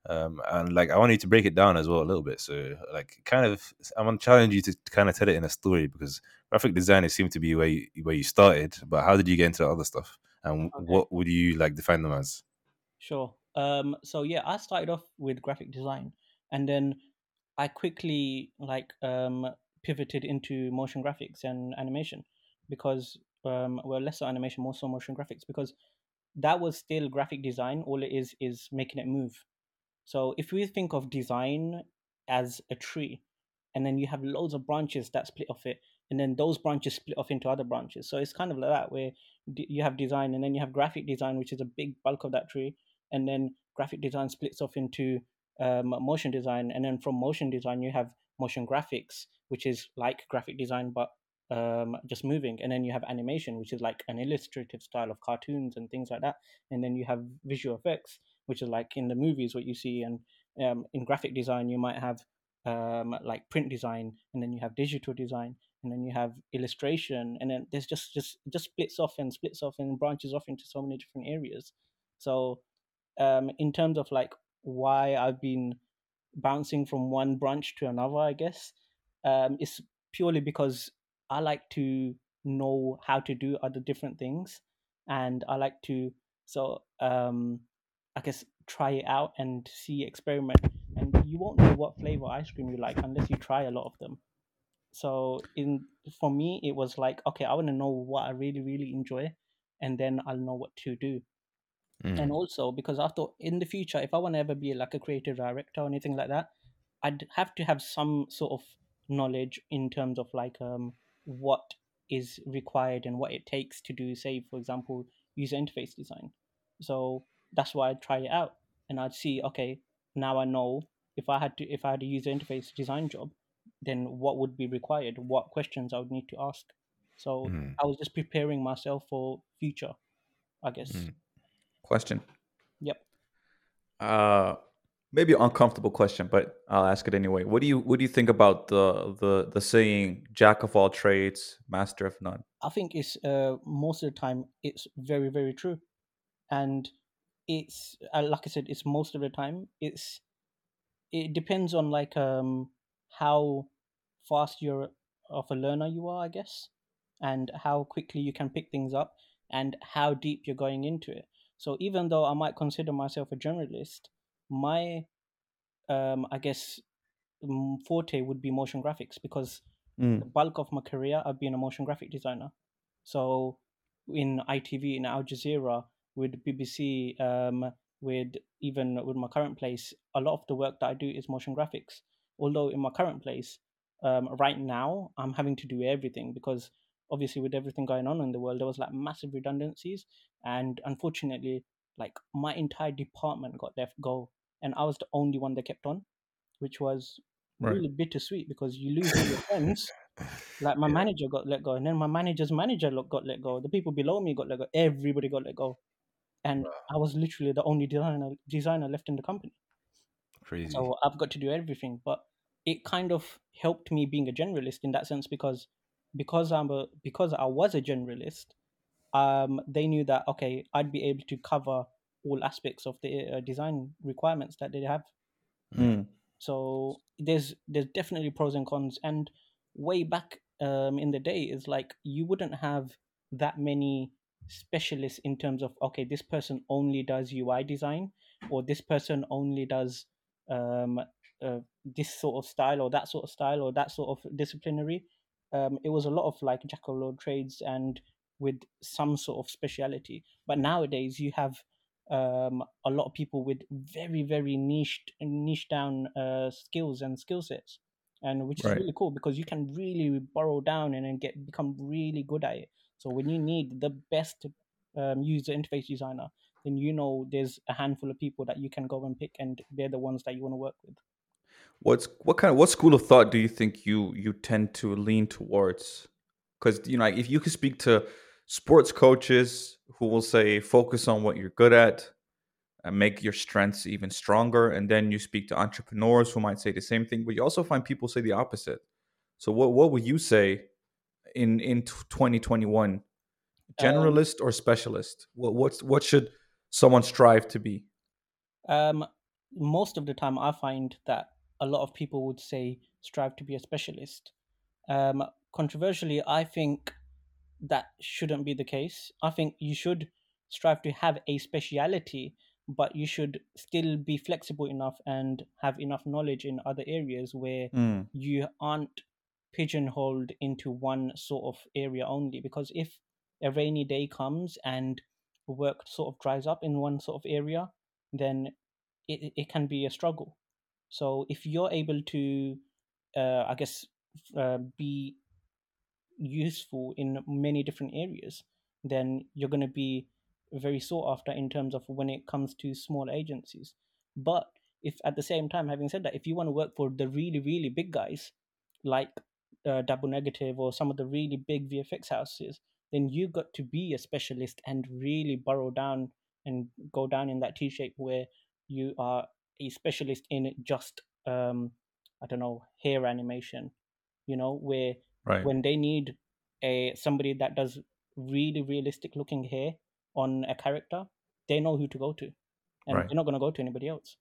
Um, and like I want you to break it down as well a little bit. So like kind of I'm gonna challenge you to kind of tell it in a story because graphic design it seemed to be where you, where you started, but how did you get into the other stuff? And Okay. what would you like define them as? Sure. Um, so yeah, I started off with graphic design, and then I quickly like um, pivoted into motion graphics and animation because um, well, less so animation, more so motion graphics because that was still graphic design. All it is is making it move. So if we think of design as a tree, and then you have loads of branches that split off it, and then those branches split off into other branches. So it's kind of like that where you have design, and then you have graphic design, which is a big bulk of that tree, and then graphic design splits off into um, motion design, and then from motion design you have motion graphics, which is like graphic design but um, just moving, and then you have animation, which is like an illustrative style of cartoons and things like that, and then you have visual effects, which is like in the movies what you see, and um, in graphic design you might have um, like print design, and then you have digital design, and then you have illustration, and then there's just just just splits off and splits off and branches off into so many different areas. So um, in terms of like why I've been bouncing from one branch to another, I guess, um, it's purely because I like to know how to do other different things, and I like to so um, I guess try it out and see experiment. And you won't know what flavor ice cream you like unless you try a lot of them. So in for me, it was like okay, I want to know what I really really enjoy, and then I'll know what to do Mm. and also because I thought in the future, if I want to ever be like a creative director or anything like that, I'd have to have some sort of knowledge in terms of like um what is required and what it takes to do, say, for example, user interface design. So that's why I'd try it out and I'd see, okay, now I know if I had to if I had a user interface design job, then what would be required, what questions I would need to ask. So Mm. I was just preparing myself for future, I guess. Mm. Question. Yep. Uh, maybe uncomfortable question, but I'll ask it anyway. What do you What do you think about the the the saying "Jack of all trades, master of none"? I think it's uh, most of the time it's very very true, and it's uh, like I said, it's most of the time. It's it depends on like um how fast you're of a learner you are, I guess, and how quickly you can pick things up and how deep you're going into it. So even though I might consider myself a generalist, my um I guess forte would be motion graphics because Mm. the bulk of my career I've been a motion graphic designer. So in ITV, in Al Jazeera, with BBC, um, with even with my current place, a lot of the work that I do is motion graphics. Although in my current place, um, right now, I'm having to do everything because obviously with everything going on in the world, there was like massive redundancies, and unfortunately, like my entire department got let go, and I was the only one that kept on, which was Right. really bittersweet because you lose all your friends. Like my manager got let go, and then my manager's manager got let go. The people below me got let go. Everybody got let go, and I was literally the only designer designer left in the company. Crazy. So I've got to do everything. But it kind of helped me being a generalist in that sense because because I'm a because I was a generalist, um, they knew that okay, I'd be able to cover all aspects of the uh, design requirements that they have. Mm. So there's there's definitely pros and cons. And way back um, in the day, is like you wouldn't have that many specialists in terms of okay, this person only does UI design, or this person only does um, uh, this sort of style, or that sort of style, or that sort of disciplinary. Um, it was a lot of like jack of all trades and with some sort of speciality. But nowadays, you have um, a lot of people with very very niched niche down uh, skills and skill sets and which is Right. really cool because you can really borrow down and then get become really good at it so when you need the best um, user interface designer then you know there's a handful of people that you can go and pick and they're the ones that you want to work with What's what kind of what school of thought do you think you you tend to lean towards? Because you know, like, if you could speak to sports coaches who will say focus on what you're good at and make your strengths even stronger, and then you speak to entrepreneurs who might say the same thing, but you also find people say the opposite. So what what would you say in in 2021? Generalist or specialist? What what's what should someone strive to be? um, most of the time i find that a lot of people would say strive to be a specialist um, controversially i think that shouldn't be the case. I think you should strive to have a speciality but you should still be flexible enough and have enough knowledge in other areas where Mm, you aren't pigeonholed into one sort of area only. Because if a rainy day comes and work sort of dries up in one sort of area then it, it- can be a struggle. So if you're able to uh, i guess uh, be useful in many different areas then you're going to be very sought after in terms of when it comes to small agencies. But if at the same time having said that if you want to work for the really really big guys like uh, double negative or some of the really big vfx houses then you got to be a specialist and really burrow down and go down in that t shape where you are a specialist in just um i don't know hair animation you know where right. when they need a somebody that does really realistic looking hair on a character they know who to go to and Right. they're not going to go to anybody else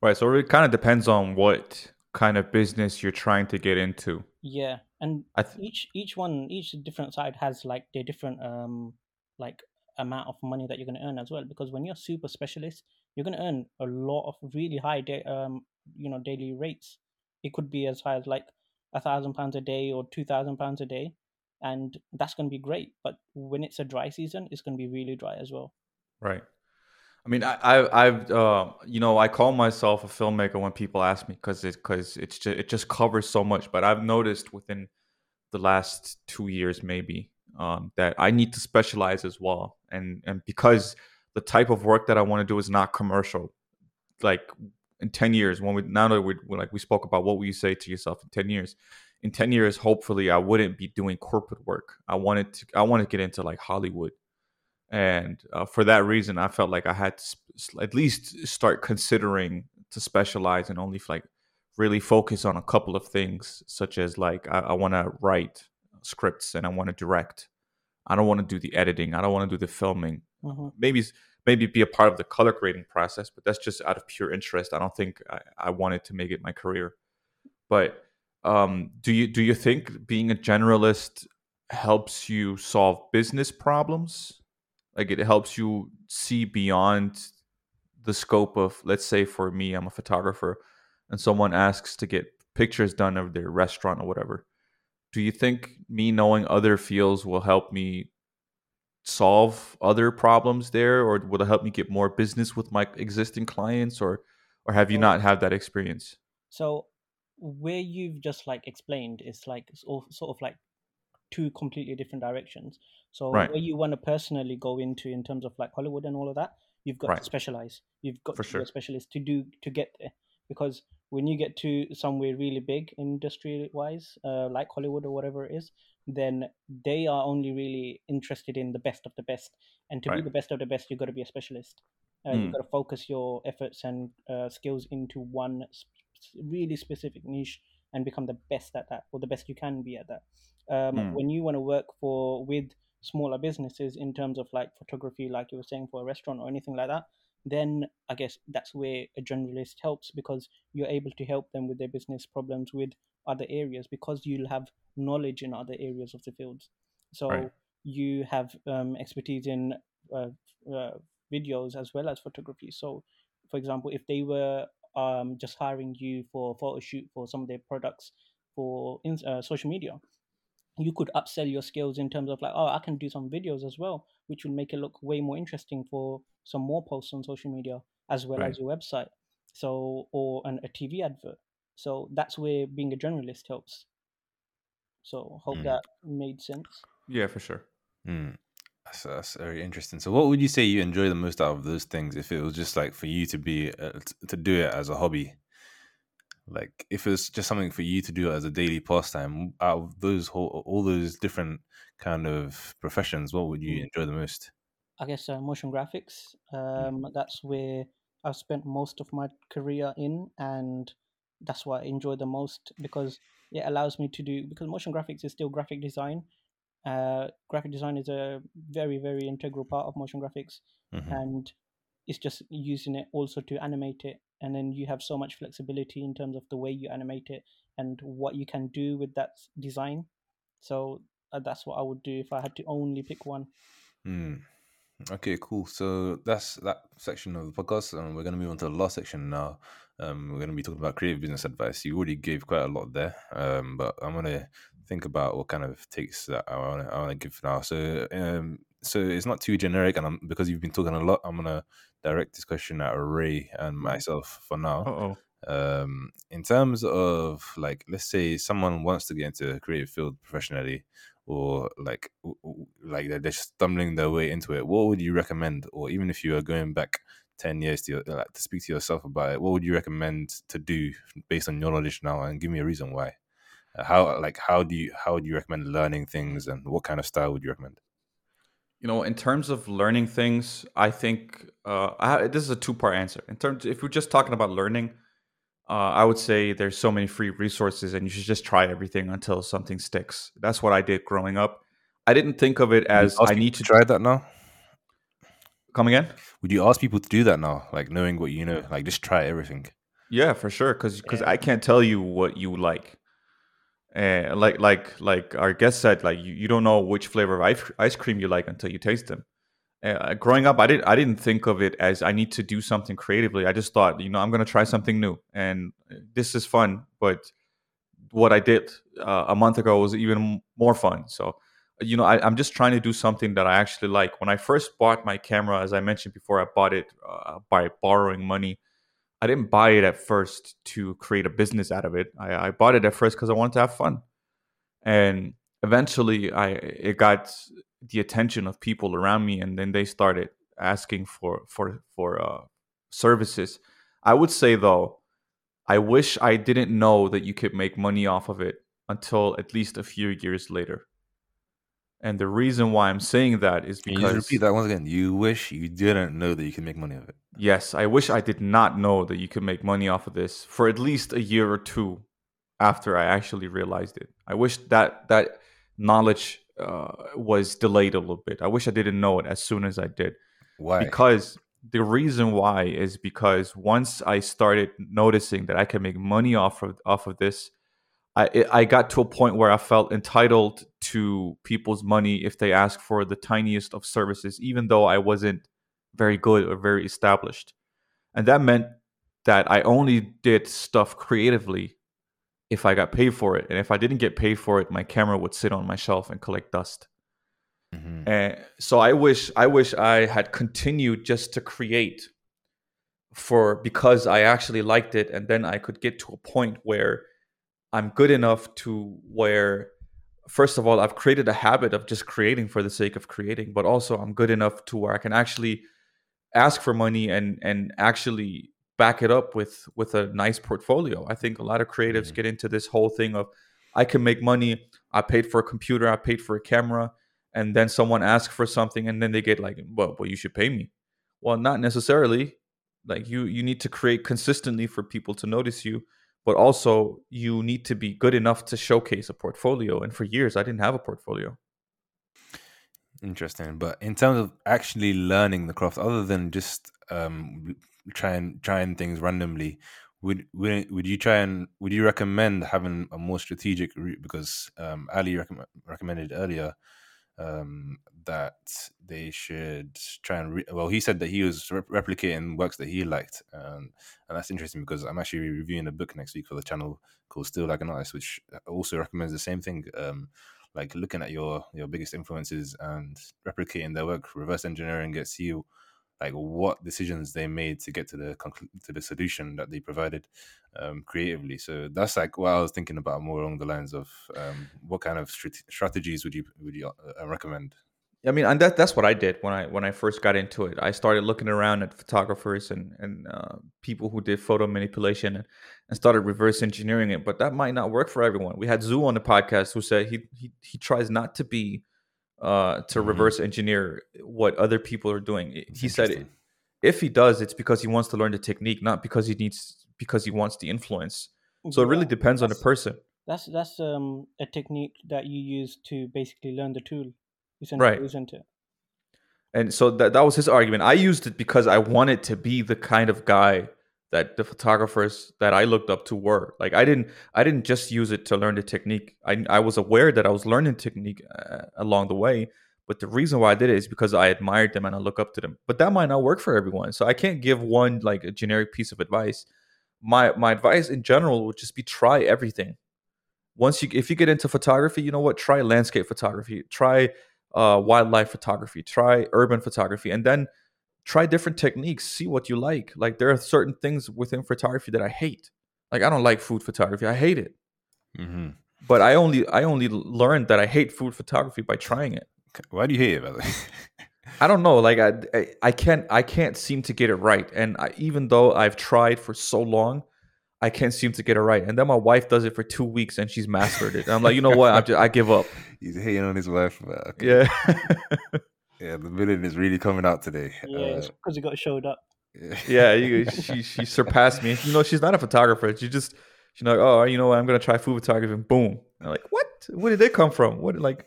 Right. So it kind of depends on what kind of business you're trying to get into. yeah and I th- each each one each different side has like their different um like amount of money that you're going to earn as well because when you're super specialist you're going to earn a lot of really high da- um you know daily rates it could be as high as like a thousand pounds a day or two thousand pounds a day and that's going to be great but when it's a dry season it's going to be really dry as well right. I mean, I, I, I've, uh, you know, I call myself a filmmaker when people ask me because it, because it's just, it just covers so much. But I've noticed within the last two years, maybe, um, that I need to specialize as well, and and because the type of work that I want to do is not commercial. Like in ten years, when we now that we like we spoke about what will you say to yourself in ten years. In ten years, hopefully, I wouldn't be doing corporate work. I wanted to. I want to get into like Hollywood and uh, for that reason i felt like i had to sp- at least start considering to specialize and only like really focus on a couple of things such as like i, I want to write scripts and i want to direct i don't want to do the editing i don't want to do the filming Mhm. maybe maybe be a part of the color grading process, but that's just out of pure interest. I don't think I, I wanted to make it my career. But um, do you do you think being a generalist helps you solve business problems? Like it helps you see beyond the scope of, let's say, for me, I'm a photographer, and someone asks to get pictures done of their restaurant or whatever. Do you think me knowing other fields will help me solve other problems there, or will it help me get more business with my existing clients, or or have you not had that experience? So where you've just like explained is like sort of like two completely different directions. So Right. where you want to personally go into in terms of like Hollywood and all of that, you've got Right. to specialize. You've got For to be a specialist to do to get there. Because when you get to somewhere really big industry wise, uh, like Hollywood or whatever it is, then they are only really interested in the best of the best. And to be the best of the best, you've got to be a specialist. Uh, Mm. You've got to focus your efforts and uh, skills into one sp- really specific niche and become the best at that, or the best you can be at that. Um, Mm. When you want to work for with smaller businesses in terms of like photography, like you were saying for a restaurant or anything like that, then I guess that's where a generalist helps because you're able to help them with their business problems with other areas because you'll have knowledge in other areas of the fields. So Right. you have um, expertise in uh, uh, videos as well as photography. So, for example, if they were um, just hiring you for a photo shoot for some of their products for in, uh, social media, you could upsell your skills in terms of like, oh, I can do some videos as well, which will make it look way more interesting for some more posts on social media as well Right. as your website. So, or an, a TV advert. So that's where being a journalist helps. So hope Mm. that made sense. Yeah, for sure. Mm. That's, that's very interesting. So, what would you say you enjoy the most out of those things? If it was just like for you to be uh, to do it as a hobby, like if it was just something for you to do as a daily pastime, out of those whole all those different kind of professions, what would you Mm. enjoy the most? I guess uh, motion graphics. Mm. Um, that's where I've spent most of my career in, and that's what I enjoy the most because it allows me to do. Because motion graphics is still graphic design. Uh, graphic design is a very, very integral part of motion graphics, Mhm. and it's just using it also to animate it, and then you have so much flexibility in terms of the way you animate it and what you can do with that design. So uh, that's what I would do if I had to only pick one. Mm. Okay, cool. So that's that section of the podcast, and we're going to move on to the last section now. Um, we're going to be talking about creative business advice. You already gave quite a lot there, um, but I'm going to think about what kind of takes that I want to I want to give now. So, um, so it's not too generic, and I'm, because you've been talking a lot, I'm going to direct this question at Ray and myself for now. Uh oh. Um, in terms of like, let's say someone wants to get into a creative field professionally, or like, like they're just stumbling their way into it. What would you recommend, or even if you are going back ten years to like, to speak to yourself about it, what would you recommend to do based on your knowledge now, and give me a reason why? Uh, How like how do you how would you recommend learning things, and what kind of style would you recommend? You know, in terms of learning things, I think uh, I, this is a two-part answer. In terms, if we're just talking about learning, uh, I would say there's so many free resources, and you should just try everything until something sticks. That's what I did growing up. I didn't think of it as I need to try that now. come again. Would you ask people to do that now, like knowing what you know, like just try everything? Yeah, for sure. Because Yeah. I can't tell you what you like. And like like like our guest said, like you, you don't know which flavor of ice, ice cream you like until you taste them. Uh, growing up, I didn't I didn't think of it as I need to do something creatively. I just thought, you know, I'm gonna try something new, and uh, this is fun. But what I did uh, a month ago was even more fun. So, you know, I, I'm just trying to do something that I actually like. When I first bought my camera, as I mentioned before, I bought it uh, by borrowing money. I didn't buy it at first to create a business out of it. I, I bought it at first because I wanted to have fun, and eventually, I it got the attention of people around me, and then they started asking for for for uh, services. I would say though, I wish I didn't know that you could make money off of it until at least a few years later. And the reason why I'm saying that is Can you because repeat that once again? You wish you didn't know that you can make money of it. Yes, I wish I did not know that you could make money off of this for at least a year or two after I actually realized it. I wish that that knowledge uh, was delayed a little bit. I wish I didn't know it as soon as I did. Why? Because the reason why is because once I started noticing that I can make money off of off of this, I I got to a point where I felt entitled to people's money if they ask for the tiniest of services, even though I wasn't very good or very established, and that meant that I only did stuff creatively if I got paid for it, and if I didn't get paid for it, my camera would sit on my shelf and collect dust. Mhm. And so I wish I wish I had continued just to create for because I actually liked it and then I could get to a point where I'm good enough to where first of all I've created a habit of just creating for the sake of creating but also I'm good enough to where I can actually ask for money and and actually back it up with with a nice portfolio. I think a lot of creatives Mhm. get into this whole thing of I can make money, I paid for a computer, I paid for a camera, and then someone asks for something and then they get like well, well you should pay me. Well not necessarily. Like you you need to create consistently for people to notice you but also you need to be good enough to showcase a portfolio. And for years i didn't have a portfolio. Interesting. But in terms of actually learning the craft, other than just um trying trying things randomly, would would would you try and would you recommend having a more strategic route? Because um, Ali recomm- recommended earlier um, that they should try and re- well, he said that he was rep- replicating works that he liked, um, and that's interesting because I'm actually reviewing a book next week for the channel called Steal Like an Artist, which also recommends the same thing. Um, like looking at your your biggest influences and replicating their work, reverse engineering it, see like what decisions they made to get to the to the solution that they provided um, creatively. So that's like what I was thinking about more along the lines of um, what kind of strate- strategies would you would you uh, recommend? i mean and that, that's what i did when i when i first got into it i started looking around at photographers and and uh, people who did photo manipulation and, and started reverse engineering it but that might not work for everyone we had zoo on the podcast who said he he, he tries not to be uh to Mhm. reverse engineer what other people are doing It's he said if he does it's because he wants to learn the technique not because he needs because he wants the influence so it really Yeah, depends on the person That's that's um a technique that you use to basically learn the tool, essentially, Right. isn't it? and so that, that was his argument i used it because i wanted to be the kind of guy that the photographers that i looked up to were. Like i didn't i didn't just use it to learn the technique. I, I was aware that i was learning technique uh, along the way but the reason why i did it is because i admired them and i look up to them. But that might not work for everyone so i can't give one like a generic piece of advice. My my advice in general would just be try everything. Once you if you get into photography you know what? Try landscape photography. Try uh, wildlife photography, try urban photography, and then try different techniques. See what you like. Like there are certain things within photography that I hate. Like I don't like food photography. I hate it. hmm But I only I only learned that I hate food photography by trying it. Why do you hate it, by the way? I don't know. Like I, I, I can't I can't seem to get it right. And I, even though I've tried for so long, I can't seem to get it right. And then my wife does it for two weeks and she's mastered it. And I'm like, you know what? I'm just, I give up. He's hating on his wife. Okay. Yeah. yeah. The villain is really coming out today. Yeah, Uh, it's because it got showed up. yeah, you, she she surpassed me. You know, she's not a photographer. She just she's like, oh, you know, what? I'm gonna try food photography, and boom. I'm like, what? Where did they come from? What like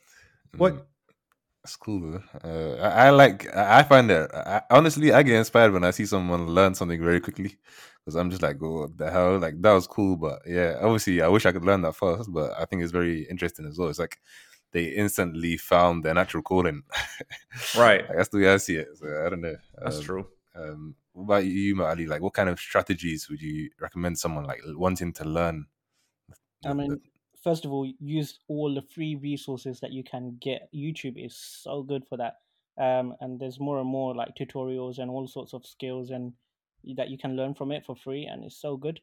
what? Mm, That's cool. Uh, I, I like. I I find that I, honestly, I get inspired when I see someone learn something very quickly because I'm just like, oh, what the hell? Like that was cool, but yeah, obviously, I wish I could learn that fast. But I think it's very interesting as well. It's like they instantly found their natural calling. Right. Like, that's the way I see it. So I don't know. That's Um, true. Um, what about you, Mo Ali? Like, what kind of strategies would you recommend someone like wanting to learn? I mean, the- first of all, use all the free resources that you can get. YouTube is so good for that. Um, and there's more and more like tutorials and all sorts of skills and that you can learn from it for free, and it's so good.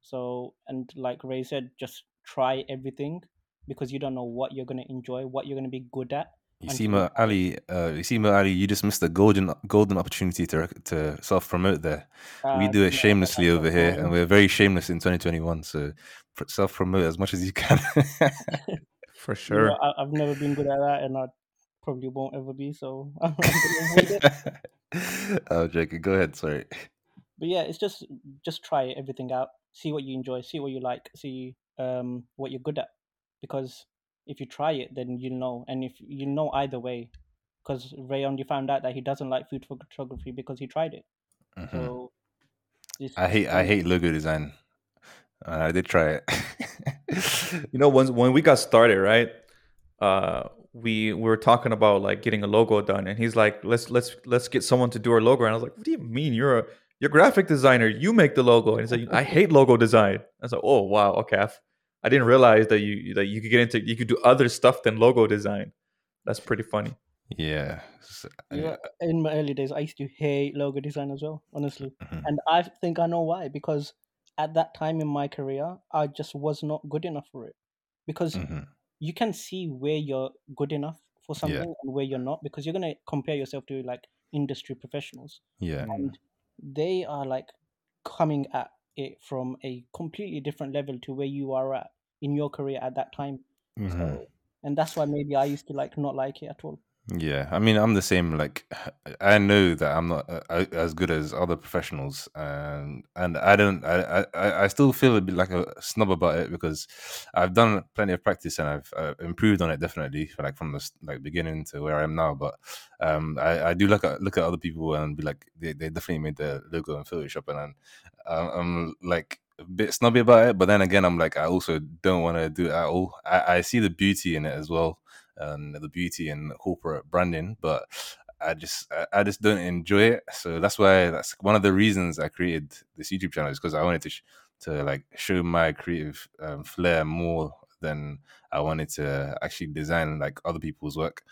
So, and like Ray said, just try everything because you don't know what you're gonna enjoy, what you're gonna be good at. You see, you Ma try it. Ali. Uh, you see, Mo Ali. You just missed a golden, golden opportunity to to self promote there. we Uh, do it no, shamelessly over here, and we're very shameless in 2021. So self promote as much as you can. For You sure. know, I, I've never been good at that, and I probably won't ever be. So I'm gonna avoid it. oh, joking. Go ahead. Sorry. but yeah, it's just just try everything out, see what you enjoy, see what you like, see um what you're good at. Because if you try it, then you'll know, and if you know either way, because Ray only found out that he doesn't like food photography because he tried it. Mhm. So I hate I hate logo design. Uh, I did try it. You know, when when we got started, right? Uh, we we were talking about like getting a logo done, and he's like, "Let's let's let's get someone to do our logo." And I was like, "What do you mean? You're a you're a graphic designer. You make the logo." And he's like, "I hate logo design." I was like, "Oh wow, okay." I've- I didn't realize that you that you could get into you could do other stuff than logo design. That's pretty funny. yeah. Yeah, in my early days, I used to hate logo design as well, honestly. Mhm. And I think I know why. Because at that time in my career, I just was not good enough for it. Because Mhm. you can see where you're good enough for Yeah. something and where you're not, because you're gonna compare yourself to like industry professionals, Yeah. and they are like coming at it from a completely different level to where you are at in your career at that time. Mhm. So, and that's why maybe I used to like not like it at all. Yeah, I mean, I'm the same. Like, I know that I'm not uh, as good as other professionals, and and I don't. I I, I still feel a bit like a snub about it because I've done plenty of practice and I've uh, improved on it definitely, like from the like beginning to where I am now. But um, I, I do look at look at other people and be like, they, they definitely made their logo in Photoshop, and I'm, I'm, I'm like a bit snobby about it. But then again, I'm like, I also don't want to do it at all. I, I see the beauty in it as well and the beauty in corporate branding, but I just I just don't enjoy it. So that's why that's one of the reasons I created this YouTube channel is because I wanted to sh- to like show my creative um, flair more than I wanted to actually design like other people's work.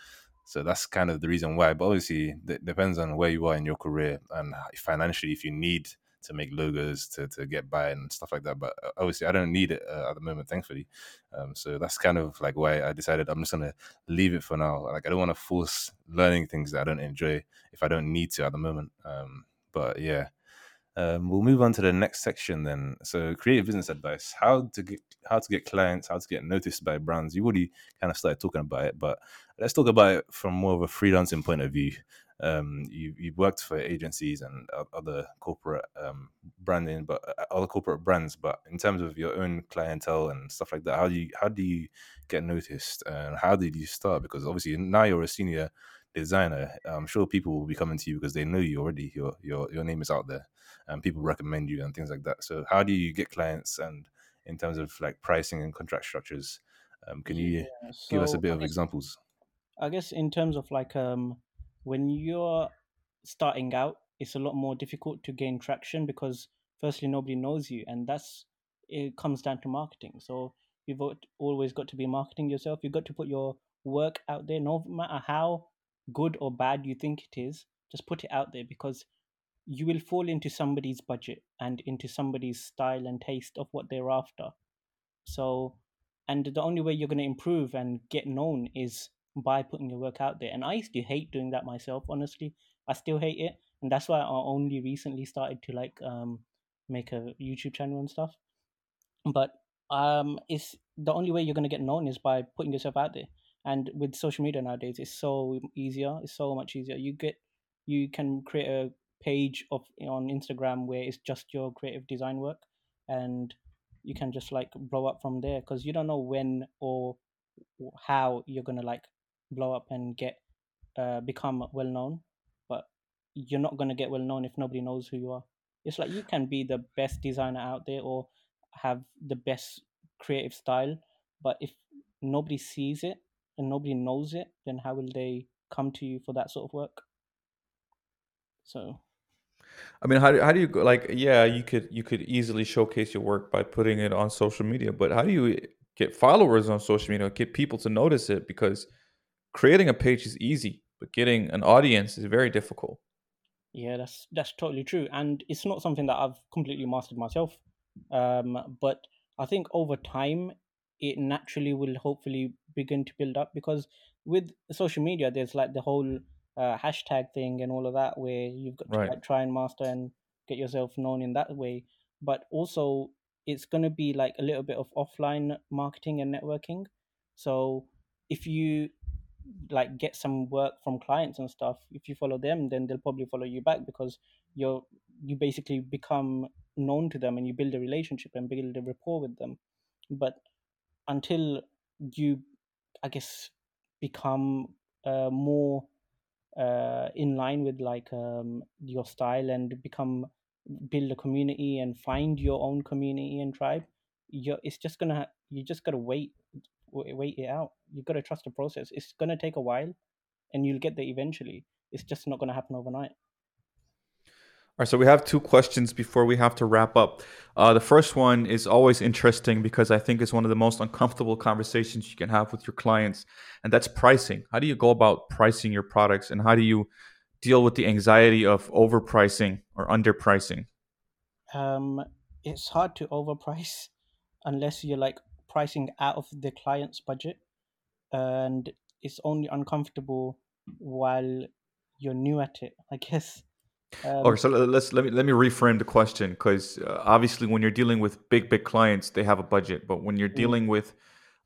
So that's kind of the reason why. But obviously, it depends on where you are in your career and financially if you need to make logos to, to get by and stuff like that. But uh, obviously, I don't need it uh, at the moment, thankfully. Um, so that's kind of like why I decided I'm just gonna leave it for now. Like I don't want to force learning things that I don't enjoy if I don't need to at the moment. Um, but yeah, um, we'll move on to the next section then. So creative business advice: how to get how to get clients, how to get noticed by brands. You already kind of started talking about it, but let's talk about it from more of a freelancing point of view. Um, you you've worked for agencies and other corporate um, branding, but uh, other corporate brands. But in terms of your own clientele and stuff like that, how do you how do you get noticed and how did you start? Because obviously now you're a senior designer. I'm sure people will be coming to you because they know you already. Your your your name is out there, and people recommend you and things like that. So how do you get clients and in terms of like pricing and contract structures? Um, can you Yeah, give us a bit I of guess- examples? I guess in terms of like um when you're starting out, it's a lot more difficult to gain traction because firstly nobody knows you and that's it comes down to marketing. So you've always got to be marketing yourself. You've got to put your work out there no matter how good or bad you think it is, just put it out there because you will fall into somebody's budget and into somebody's style and taste of what they're after. So, and the only way you're going to improve and get known is by putting your work out there. And I used to hate doing that myself, honestly. I still hate it. And that's why I only recently started to like um, make a YouTube channel and stuff. But um, it's the only way you're to get known is by putting yourself out there. And with social media nowadays, it's so easier. It's so much easier. You get, you can create a page of on Instagram where it's just your creative design work, and you can just like blow up from there because you don't know when or how you're gonna like blow up and get uh, become well known but you're not gonna get well known if nobody knows who you are it's like you can be the best designer out there or have the best creative style but if nobody sees it and nobody knows it then how will they come to you for that sort of work so I mean, how do, how do you like? Yeah, you could you could easily showcase your work by putting it on social media, but how do you get followers on social media? Get people to notice it because creating a page is easy, but getting an audience is very difficult. Yeah, that's that's totally true, and it's not something that I've completely mastered myself. Um, but I think over time, it naturally will hopefully begin to build up because with social media, there's like the whole uh, hashtag thing and all of that, where you've got to Right. like try and master and get yourself known in that way. But also, it's gonna be like a little bit of offline marketing and networking. So if you like get some work from clients and stuff if you follow them then they'll probably follow you back because you're you basically become known to them and you build a relationship and build a rapport with them. But until you i guess become uh, more uh, in line with like um, your style and become build a community and find your own community and tribe you're it's just gonna you just gotta wait wait it out you gotta trust the process it's gonna take a while and you'll get there eventually it's just not gonna happen overnight All right, so we have two questions before we have to wrap up. Uh, the first one is always interesting because I think it's one of the most uncomfortable conversations you can have with your clients, and that's pricing. How do you go about pricing your products, and how do you deal with the anxiety of overpricing or underpricing? um it's hard to overprice unless you're like pricing out of the client's budget and it's only uncomfortable while you're new at it i guess um, Okay, so let's let me let me reframe the question because uh, obviously when you're dealing with big big clients, they have a budget, but when you're mm, dealing with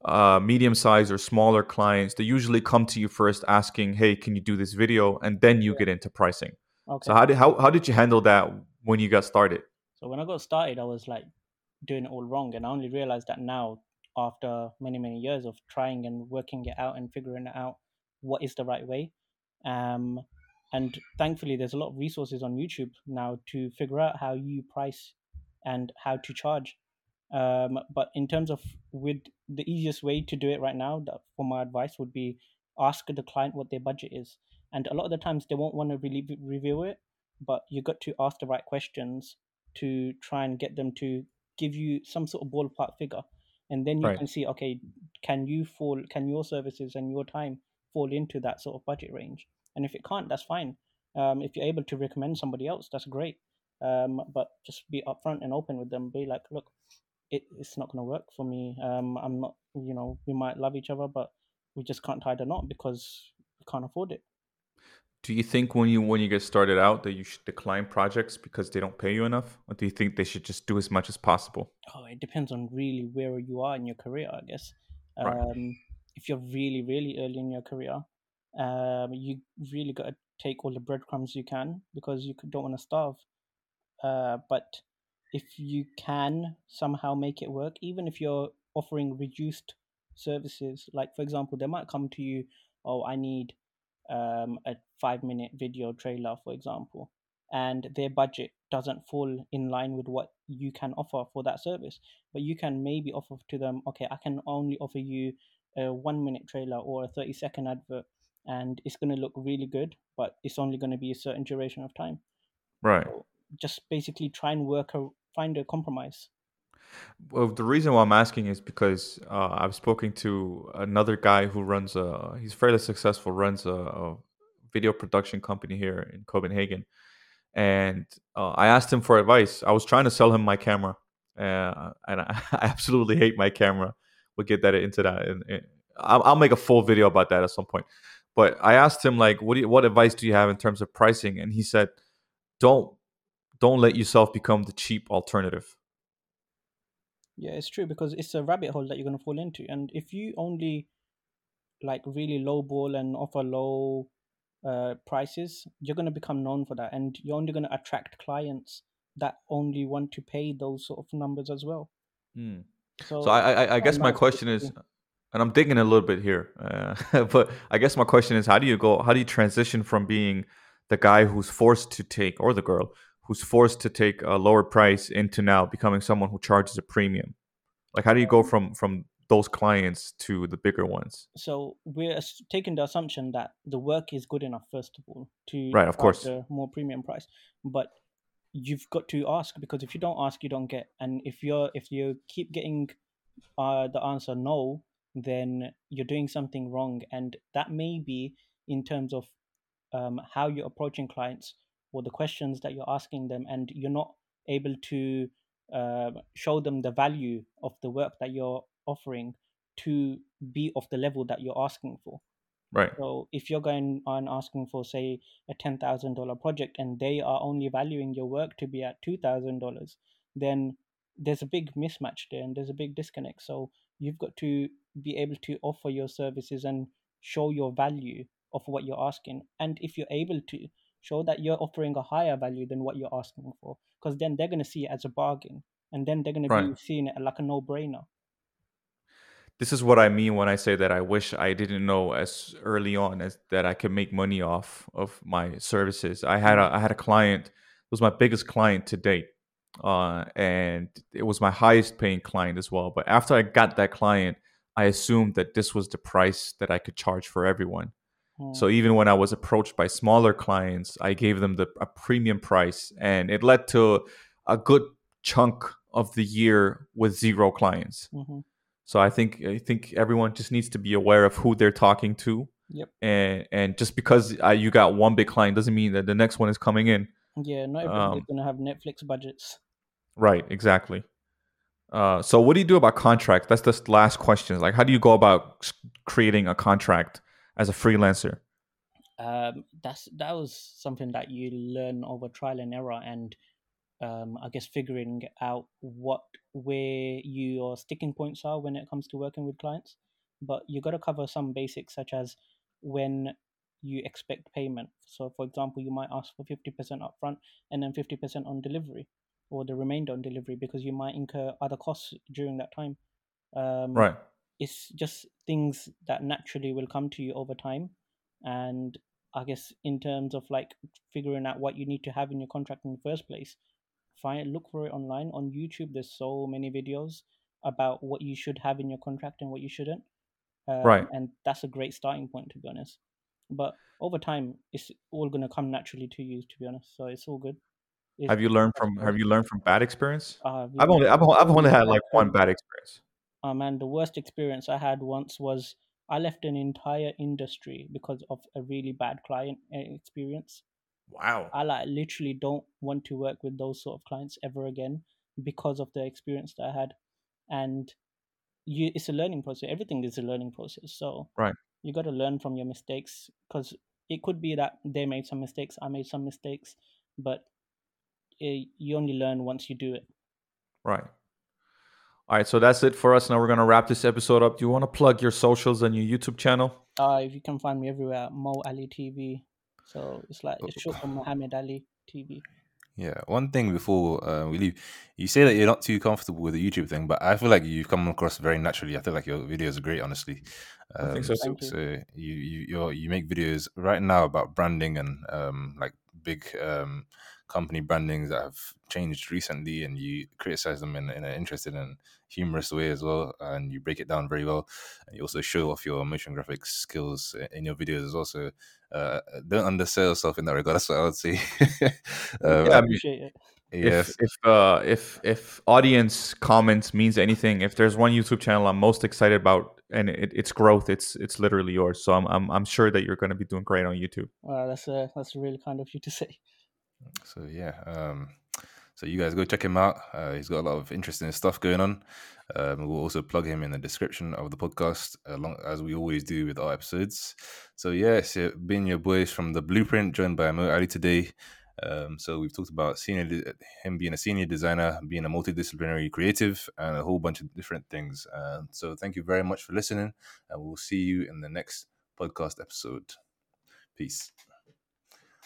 uh, medium sized or smaller clients, they usually come to you first asking, "Hey, can you do this video?" and then you yeah get into pricing. okay So how did how how did you handle that when you got started? so when i got started i was like doing it all wrong and i only realized that now after many many years of trying and working it out and figuring out what is the right way. Um and thankfully there's a lot of resources on youtube now to figure out how you price and how to charge. Um but in terms of with the easiest way to do it right now for my advice would be ask the client what their budget is. And a lot of the times they won't want to really review it but you got to ask the right questions to try and get them to give you some sort of ballpark figure and then you Right. can see okay can you fall can your services and your time fall into that sort of budget range? And if it can't that's fine. Um, if you're able to recommend somebody else that's great. Um, but just be upfront and open with them. Be like look it, it's not going to work for me. Um, i'm not you know we might love each other but we just can't tie the knot because we can't afford it Do you think when you when you get started out that you should decline projects because they don't pay you enough, or do you think they should just do as much as possible? oh it depends on really where you are in your career i guess Right. um, if you're really really early in your career um, you really got to take all the breadcrumbs you can because you don't want to starve uh, but if you can somehow make it work even if you're offering reduced services like for example they might come to you oh i need um, a five minute video trailer for example and their budget doesn't fall in line with what you can offer for that service. But you can maybe offer to them okay i can only offer you a one minute trailer or a 30 second advert and it's going to look really good but it's only going to be a certain duration of time. Right. so just basically try and work a find a compromise Well, the reason why I'm asking is because uh, I've spoken to another guy who runs a. He's fairly successful. Runs a, a video production company here in Copenhagen, and uh, I asked him for advice. I was trying to sell him my camera, uh, and I, absolutely hate my camera. We'll get that into that, and, and I'll, make a full video about that at some point. But I asked him like, what you, what advice do you have in terms of pricing? And he said, don't don't let yourself become the cheap alternative. Yeah it's true because it's a rabbit hole that you're going to fall into and if you only like really low ball and offer low uh, prices you're going to become known for that and you're only going to attract clients that only want to pay those sort of numbers as well Hmm. so, So I, I, I guess my question is, and I'm digging a little bit here, uh, but I guess my question is, how do you go? How do you transition from being the guy who's forced to take, or the girl who's forced to take a lower price, into now becoming someone who charges a premium? Like, how do you go from from those clients to the bigger ones? so we're taking the assumption that the work is good enough first of all to Right, of course. a more premium price but you've got to ask because if you don't ask you don't get and if you're if you keep getting uh, the answer no then you're doing something wrong and that may be in terms of um, how you're approaching clients or the questions that you're asking them and you're not able to uh, show them the value of the work that you're offering to be of the level that you're asking for Right. so if you're going on asking for say a ten thousand dollar project and they are only valuing your work to be at two thousand dollars, then there's a big mismatch there and there's a big disconnect. So you've got to be able to offer your services and show your value of what you're asking. And if you're able to show that you're offering a higher value than what you're asking for, because then they're gonna see it as a bargain and then they're gonna be seeing it like a no brainer. this is what I mean when I say that I wish I didn't know as early on as that I could make money off of my services. I had a I had a client, it was my biggest client to date. Uh, and it was my highest paying client as well. But after I got that client, I assumed that this was the price that I could charge for everyone. So Mm, even when I was approached by smaller clients, I gave them the a premium price, and it led to a good chunk of the year with zero clients. mhm. So I think I think everyone just needs to be aware of who they're talking to, Yep. and and just because uh, you got one big client doesn't mean that the next one is coming in. Yeah, not everybody's Um, gonna have Netflix budgets. right, exactly. Uh, so what do you do about contracts? That's the last question. Like, how do you go about creating a contract as a freelancer? um, that's that was something that you learn over trial and error and um, I guess figuring out what where your sticking points are when it comes to working with clients. But you got to cover some basics such as when you expect payment. So, for example, you might ask for fifty percent upfront and then fifty percent on delivery, or the remainder on delivery because you might incur other costs during that time. Um, Right. It's just things that naturally will come to you over time and i guess in terms of like figuring out what you need to have in your contract in the first place find look for it online on youtube there's so many videos about what you should have in your contract and what you shouldn't um, Right. and that's a great starting point to be honest but over time it's all going to come naturally to you to be honest so it's all good It's Have you learned from. Have you learned from bad experience? Uh, I've only I've, I've only had like one bad experience. Oh man, the worst experience I had once was I left an entire industry because of a really bad client uh, experience. Wow. I like literally don't want to work with those sort of clients ever again because of the experience that I had. And you, it's a learning process. Everything is a learning process. So Right. you got to learn from your mistakes because it could be that they made some mistakes, I made some mistakes, but eh, you only learn once you do it. Right. All right, so that's it for us. Now we're gonna wrap this episode up. Do you want to plug your socials and your YouTube channel? Uh, if you can find me everywhere, Mo Ali TV. So it's like it's short for Muhammad Ali TV. Yeah, one thing before uh, we leave, you say that you're not too comfortable with the YouTube thing, but I feel like you've come across very naturally. I feel like your videos are great, honestly. I think Um, so so, Thank you. so you you you're, you make videos right now about branding and um, like big um, company brandings that have changed recently, and you criticize them in, in an interesting and humorous way as well, and you break it down very well, and you also show off your motion graphics skills in your videos as well. So uh, don't undersell yourself in that regard. That's what I would say. um, Yeah, I I appreciate it. yes. If if uh, if if audience comments means anything, if there's one YouTube channel I'm most excited about and it, its growth, it's it's literally yours. So I'm I'm, I'm sure that you're going to be doing great on YouTube. Uh, that's uh, that's really kind of you to say. So yeah, um, so you guys go check him out. Uh, he's got a lot of interesting stuff going on. Um, we'll also plug him in the description of the podcast, along as we always do with our episodes. So yeah, so being your boys from the Bluprint, joined by Mo Ali today. Um, so we've talked about senior, him being a senior designer, being a multidisciplinary creative, and a whole bunch of different things. Uh, so thank you very much for listening, and we'll see you in the next podcast episode. Peace.